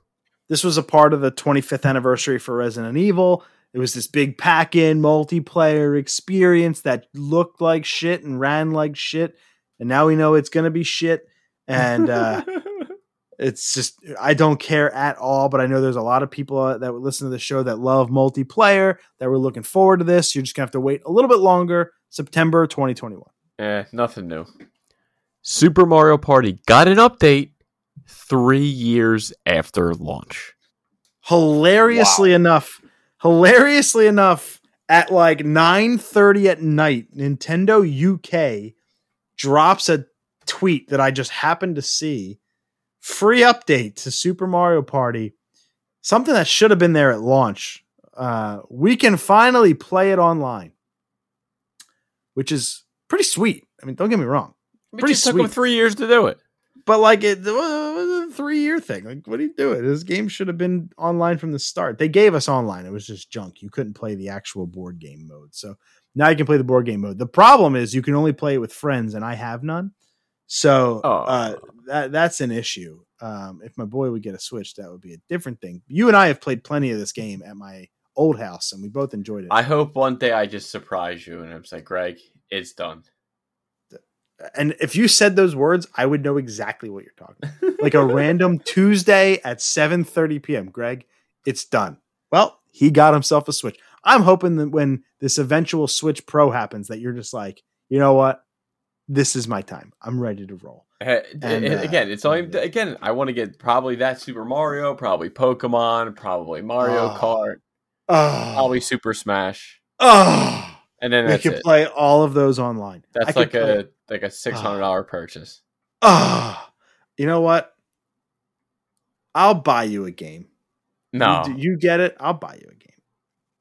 This was a part of the 25th anniversary for Resident Evil. It was this big pack in multiplayer experience that looked like shit and ran like shit. And now we know it's going to be shit. And uh, it's just, I don't care at all. But I know there's a lot of people uh, that would listen to the show that love multiplayer that were looking forward to this. You're just going to have to wait a little bit longer, September 2021. eh, nothing new. Super Mario Party got an update three years after launch. hilariously enough hilariously enough at like 9:30 at night Nintendo UK drops a tweet that I just happened to see free update to Super Mario Party something that should have been there at launch uh, we can finally play it online which is pretty sweet I mean don't get me wrong It Pretty just took them three years to do it. but like it, it was a three year thing. Like, what are you doing? This game should have been online from the start. They gave us online. It was just junk. You couldn't play the actual board game mode. So now you can play the board game mode. The problem is you can only play it with friends, and I have none. So Oh. uh, that that's an issue. Um, if my boy would get a Switch, that would be a different thing. You and I have played plenty of this game at my old house, and we both enjoyed it. I hope one day I just surprise you and I'm like, Greg, it's done. and if you said those words, I would know exactly what you're talking. about. like a random Tuesday at 7:30 p.m. Greg, it's done. Well, he got himself a Switch. I'm hoping that when this eventual Switch Pro happens, that you're just like, you know what, this is my time. I'm ready to roll. And, and uh, again, it's only yeah. again. I want to get probably that Super Mario, probably Pokemon, probably Mario Oh. Kart, Oh, probably Super Smash, oh, and then we can it. play all of those online. That's like a like a six hundred dollar purchase. oh, you know what? I'll buy you a game. No, you, you get it. I'll buy you a game.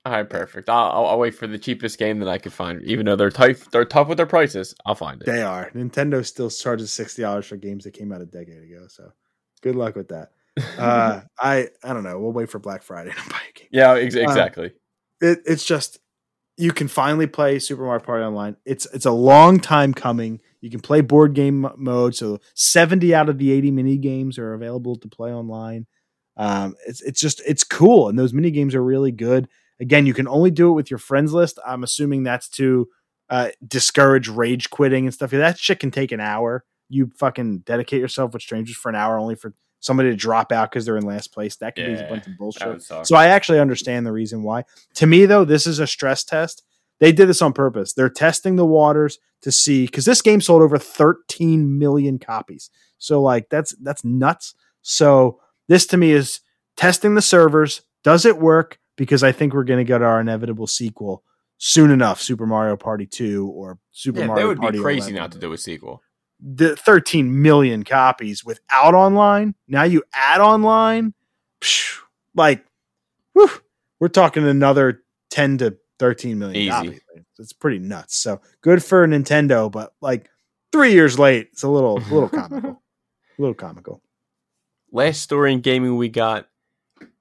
All right, perfect. I'll, I'll, wait for the cheapest game that I can find. Even though they're tough, they're tough with their prices. I'll find it. They are. Nintendo still charges sixty dollars for games that came out a decade ago. So good luck with that. Uh, I I don't know. We'll wait for Black Friday to buy a game. yeah, ex- exactly. It, it's just you can finally play Super Mario Party online. It's it's a long time coming. You can play board game mo- mode. So seventy out of the eighty mini games are available to play online. Um, it's it's just it's cool, and those mini games are really good. Again, you can only do it with your friends list. I'm assuming that's to uh, discourage rage quitting and stuff. That shit can take an hour. You fucking dedicate yourself with strangers for an hour only for somebody to drop out because they're in last place. That could be a bunch of bullshit. That would suck. So I actually understand the reason why. To me, though, this is a stress test. They did this on purpose. They're testing the waters to see because this game sold over 13 million copies. So like that's that's nuts. So This to me is testing the servers. Does it work? Because I think we're going to get our inevitable sequel soon enough, Super Mario Party 2 or Super Yeah, Mario Party. that would Party be crazy 11. not to do a sequel. The 13 million copies without online. Now you add online. phew, like, whew, we're talking another 10 to 13 million Easy. copies. It's pretty nuts. So good for Nintendo, but like three years late, it's a little, a little comical. a little comical. Last story in gaming we got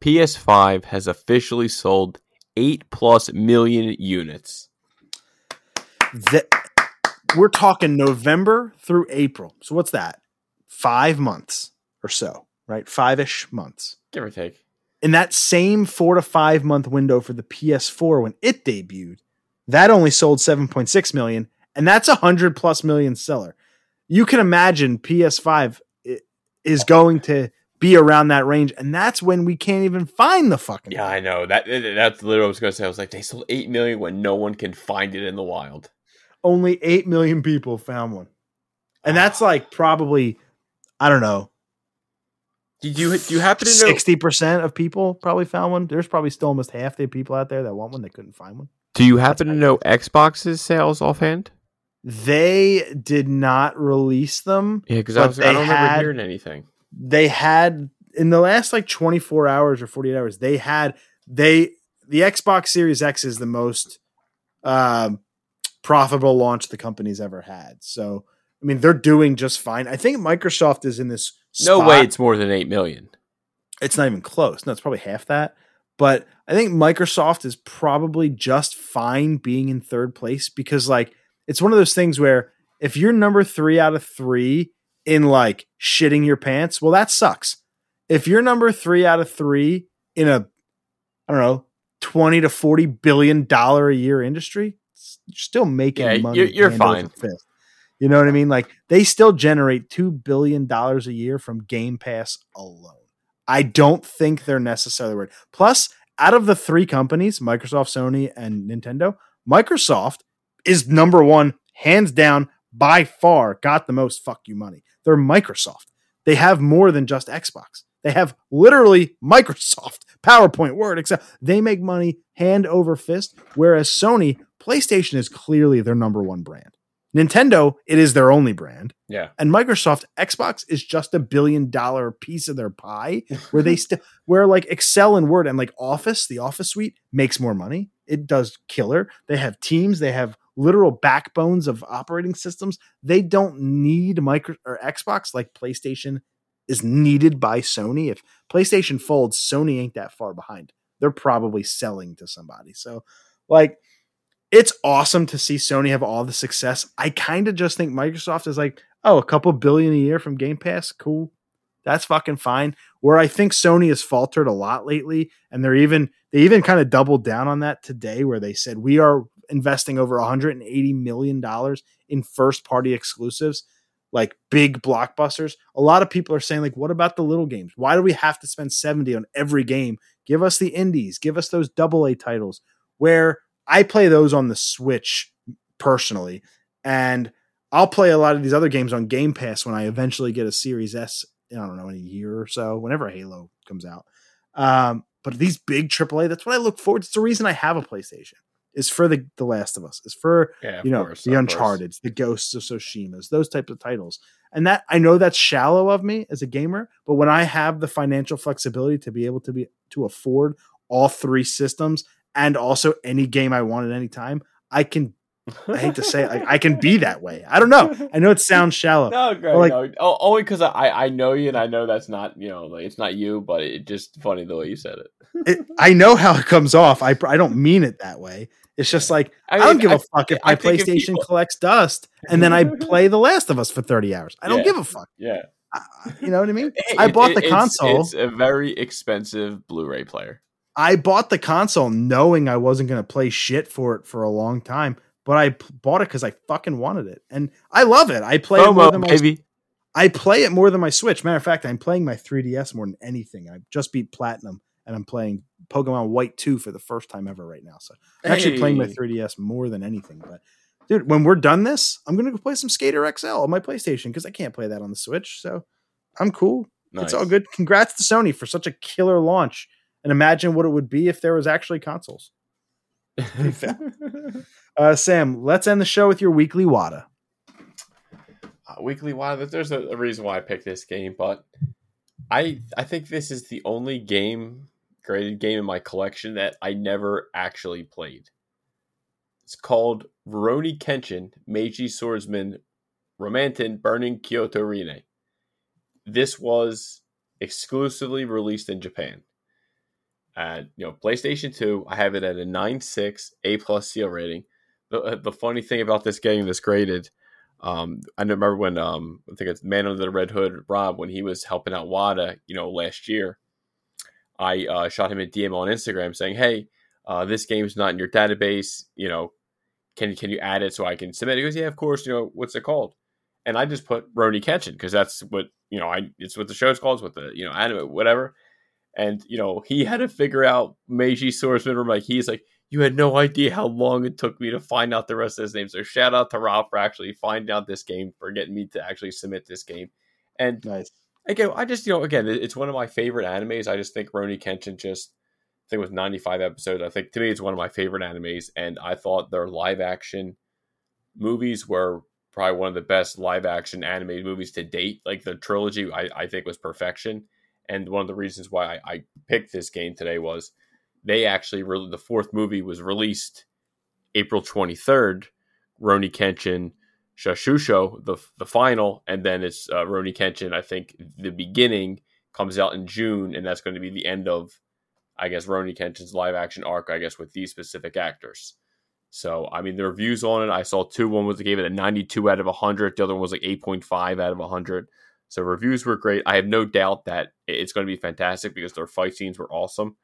PS5 has officially sold 8 plus million units. that we're talking November through April. So what's that? Five months or so, right? Five ish months. Give or take. In that same four to five month window for the PS4 when it debuted, that only sold 7.6 million, and that's a hundred plus million seller. You can imagine PS5 is oh. going to be around that range, and that's when we can't even find the fucking. Yeah, I know. That that's literally what I was going to say. I was like, they sold 8 million when no one can find it in the wild. only 8 million people found one. And ah. that's like probably, I don't know, Did you do you happen to know 60% of people probably found one. There's probably still almost half the people out there that want one that couldn't find one. Do you happen to know Xbox's sales offhand? They did not release them. Yeah, because I, was- I don't remember had- hearing anything. They had in the last like 24 hours or 48 hours, they had they the Xbox Series X is the most um profitable launch the company's ever had. So I mean, they're doing just fine. I think Microsoft is in this. No way, it's more than 8 million. it's not even close. No, it's probably half that. But I think Microsoft is probably just fine being in third place because, like, it's one of those things where if you're number three out of three in like shitting your pants, well, that sucks. If you're number three out of three in a, I don't know, 20 to 40 billion dollar a year industry, you're still making Yeah, money. you're- you're fine. You know what I mean? Like they still generate two billion dollars a year from Game Pass alone. I don't think they're necessarily worried. Plus, out of the three companies, Microsoft, Sony, and Nintendo, Microsoft is number one, hands down, by far, got the most fuck you money. They're Microsoft. They have more than just Xbox. They have literally Microsoft, PowerPoint, Word, Excel. They make money hand over fist, whereas Sony, PlayStation is clearly their number one brand. Nintendo, it is their only brand. Yeah. And Microsoft, Xbox is just a billion dollar piece of their pie where they still where like Excel and Word and like Office, the Office suite makes more money. It does killer. They have teams, they have literal backbones of operating systems. They don't need micro or Xbox like PlayStation is needed by Sony. If PlayStation folds, Sony ain't that far behind. They're probably selling to somebody. So like it's awesome to see Sony have all the success. I kind of just think Microsoft is like, oh, a couple billion a year from Game Pass, cool. That's fucking fine. Where I think Sony has faltered a lot lately, and they're even they even kind of doubled down on that today, where they said we are investing over 180 million dollars in first party exclusives, like big blockbusters. A lot of people are saying like, what about the little games? Why do we have to spend 70 on every game? Give us the indies, give us those double A titles where I play those on the Switch personally, and I'll play a lot of these other games on Game Pass when I eventually get a Series S. I don't know in a year or so, whenever Halo comes out. Um, but these big AAA, that's what I look forward. It's the reason I have a PlayStation. Is for the The Last of Us. Is for Yeah. You know course, the Uncharted. The Ghosts of Tsushima's, those types of titles. And that I know that's shallow of me as a gamer, but when I have the financial flexibility to be able to be to afford all three systems and also any game I want at any time, I can. I hate to say it, like, I can be that way. I don't know. I know it sounds shallow. No, great. like- no. O- only because I, I know you and I know that's not you know like it's not you, but it's just funny the way you said it. It, I know how it comes off. I I don't mean it that way. It's just like I, don't give a fuck if I my PlayStation people- collects dust and then I play The Last of Us for 30 hours. I don't Yeah. give a fuck. yeah. I- you know what I mean? Hey, I bought it- the it's- console. It's a very expensive Blu-ray player. I bought the console knowing I wasn't going to play shit for it for a long time, but I p- bought it because I fucking wanted it, and I love it. I play it more than my, baby. I play it more than my Switch. Matter of fact, I'm playing my 3DS more than anything. I just beat platinum, and I'm playing Pokemon White 2 for the first time ever right now. So I'm actually playing my 3DS more than anything. But dude, when we're done this, I'm gonna go play some Skater XL on my PlayStation because I can't play that on the Switch. So I'm cool. It's all good. Congrats to Sony for such a killer launch. And imagine what it would be if there was actually consoles. uh, Sam, let's end the show with your weekly WATA. Uh, weekly WATA. There's a, a reason why I picked this game, but I I think this is the only game graded game in my collection that I never actually played. It's called Rurouni Kenshin Meiji Swordsman Romantin Burning Kyoto Rin. This was exclusively released in Japan. And you know, PlayStation 2, I have it at a 9.6 A plus seal rating. The, uh, the funny thing about this getting this graded, um, I remember when um, I think it's Man Under the Red Hood, Rob, when he was helping out WATA, you know, last year, I uh, shot him a DM on Instagram saying, "Hey, uh, this game's not in your database. You know, can can you add it so I can submit?" He goes, "Yeah, of course. You know, what's it called?" And I just put Rurouni Kenshin because that's what you know. I it's what the show's called. It's what the you know anime whatever. And you know, he had to figure out Meiji Swordsman. Or like he's like, you had no idea how long it took me to find out the rest of his name. So shout out to Rob for actually finding out this game for getting me to actually submit this game. And nice. Again, I just you know again it's one of my favorite animes. I just think Rurouni Kenshin just I think it was 95 episodes. I think to me it's one of my favorite animes, and I thought their live action movies were probably one of the best live action animated movies to date. Like the trilogy, I, I think was perfection. And one of the reasons why I, I picked this game today was they actually the fourth movie was released April 23rd. Rurouni Kenshin Saishusho, the the final, and then it's uh, Rurouni Kenshin. I think the beginning comes out in June, and that's going to be the end of, I guess, Rurouni Kenshin's live action arc. I guess with these specific actors. So I mean, the reviews on it, I saw two. One was gave it a 92 out of 100. The other one was like 8.5 out of 100. So reviews were great. I have no doubt that it's going to be fantastic because their fight scenes were awesome.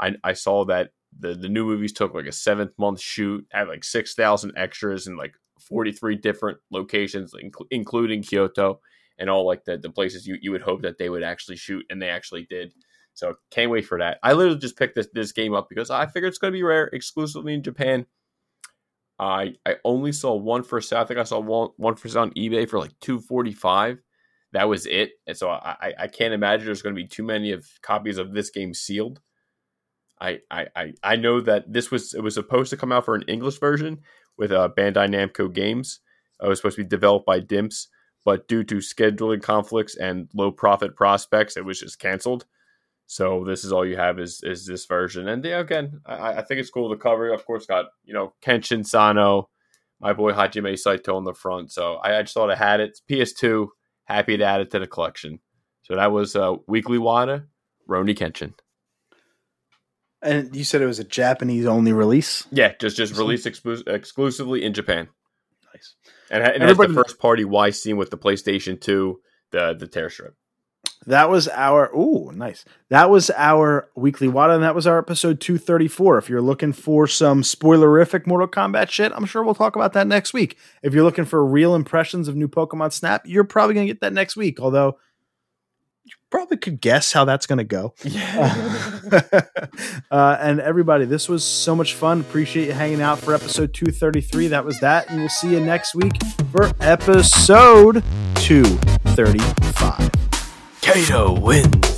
I, I saw that the, the new movies took like a seventh month shoot, had like 6,000 extras in like 43 different locations, inc- including Kyoto and all like the, the places you, you would hope that they would actually shoot, and they actually did. So can't wait for that. I literally just picked this, this game up because I figured it's going to be rare exclusively in Japan. I I only saw one for sale. I think I saw one one for sale on eBay for like 245 that was it. And so I, I can't imagine there's going to be too many of copies of this game sealed. I, I, I know that this was it was supposed to come out for an English version with uh, Bandai Namco Games. It was supposed to be developed by Dimps, but due to scheduling conflicts and low profit prospects, it was just canceled. So this is all you have is is this version. And yeah, again, I, I think it's cool. The cover, of course, got you know Kenshin Sano, my boy Hajime Saito on the front. So I, I just thought I had it. It's PS2 happy to add it to the collection. So that was uh, Weekly WATA, Rurouni Kenshin. And you said it was a Japanese only release? Yeah, just just released exclu- exclusively in Japan. Nice. And, and that's the first party Y seam with the PlayStation 2, the the tear strip. That was our oh nice. That was our weekly WATA, and that was our episode two thirty four. If you're looking for some spoilerific Mortal Kombat shit, I'm sure we'll talk about that next week. If you're looking for real impressions of new Pokemon Snap, you're probably gonna get that next week. Although probably could guess how that's gonna go. Yeah. uh, and everybody, this was so much fun. Appreciate you hanging out for episode two thirty three. That was that, and we'll see you next week for episode two thirty five. Kato wins.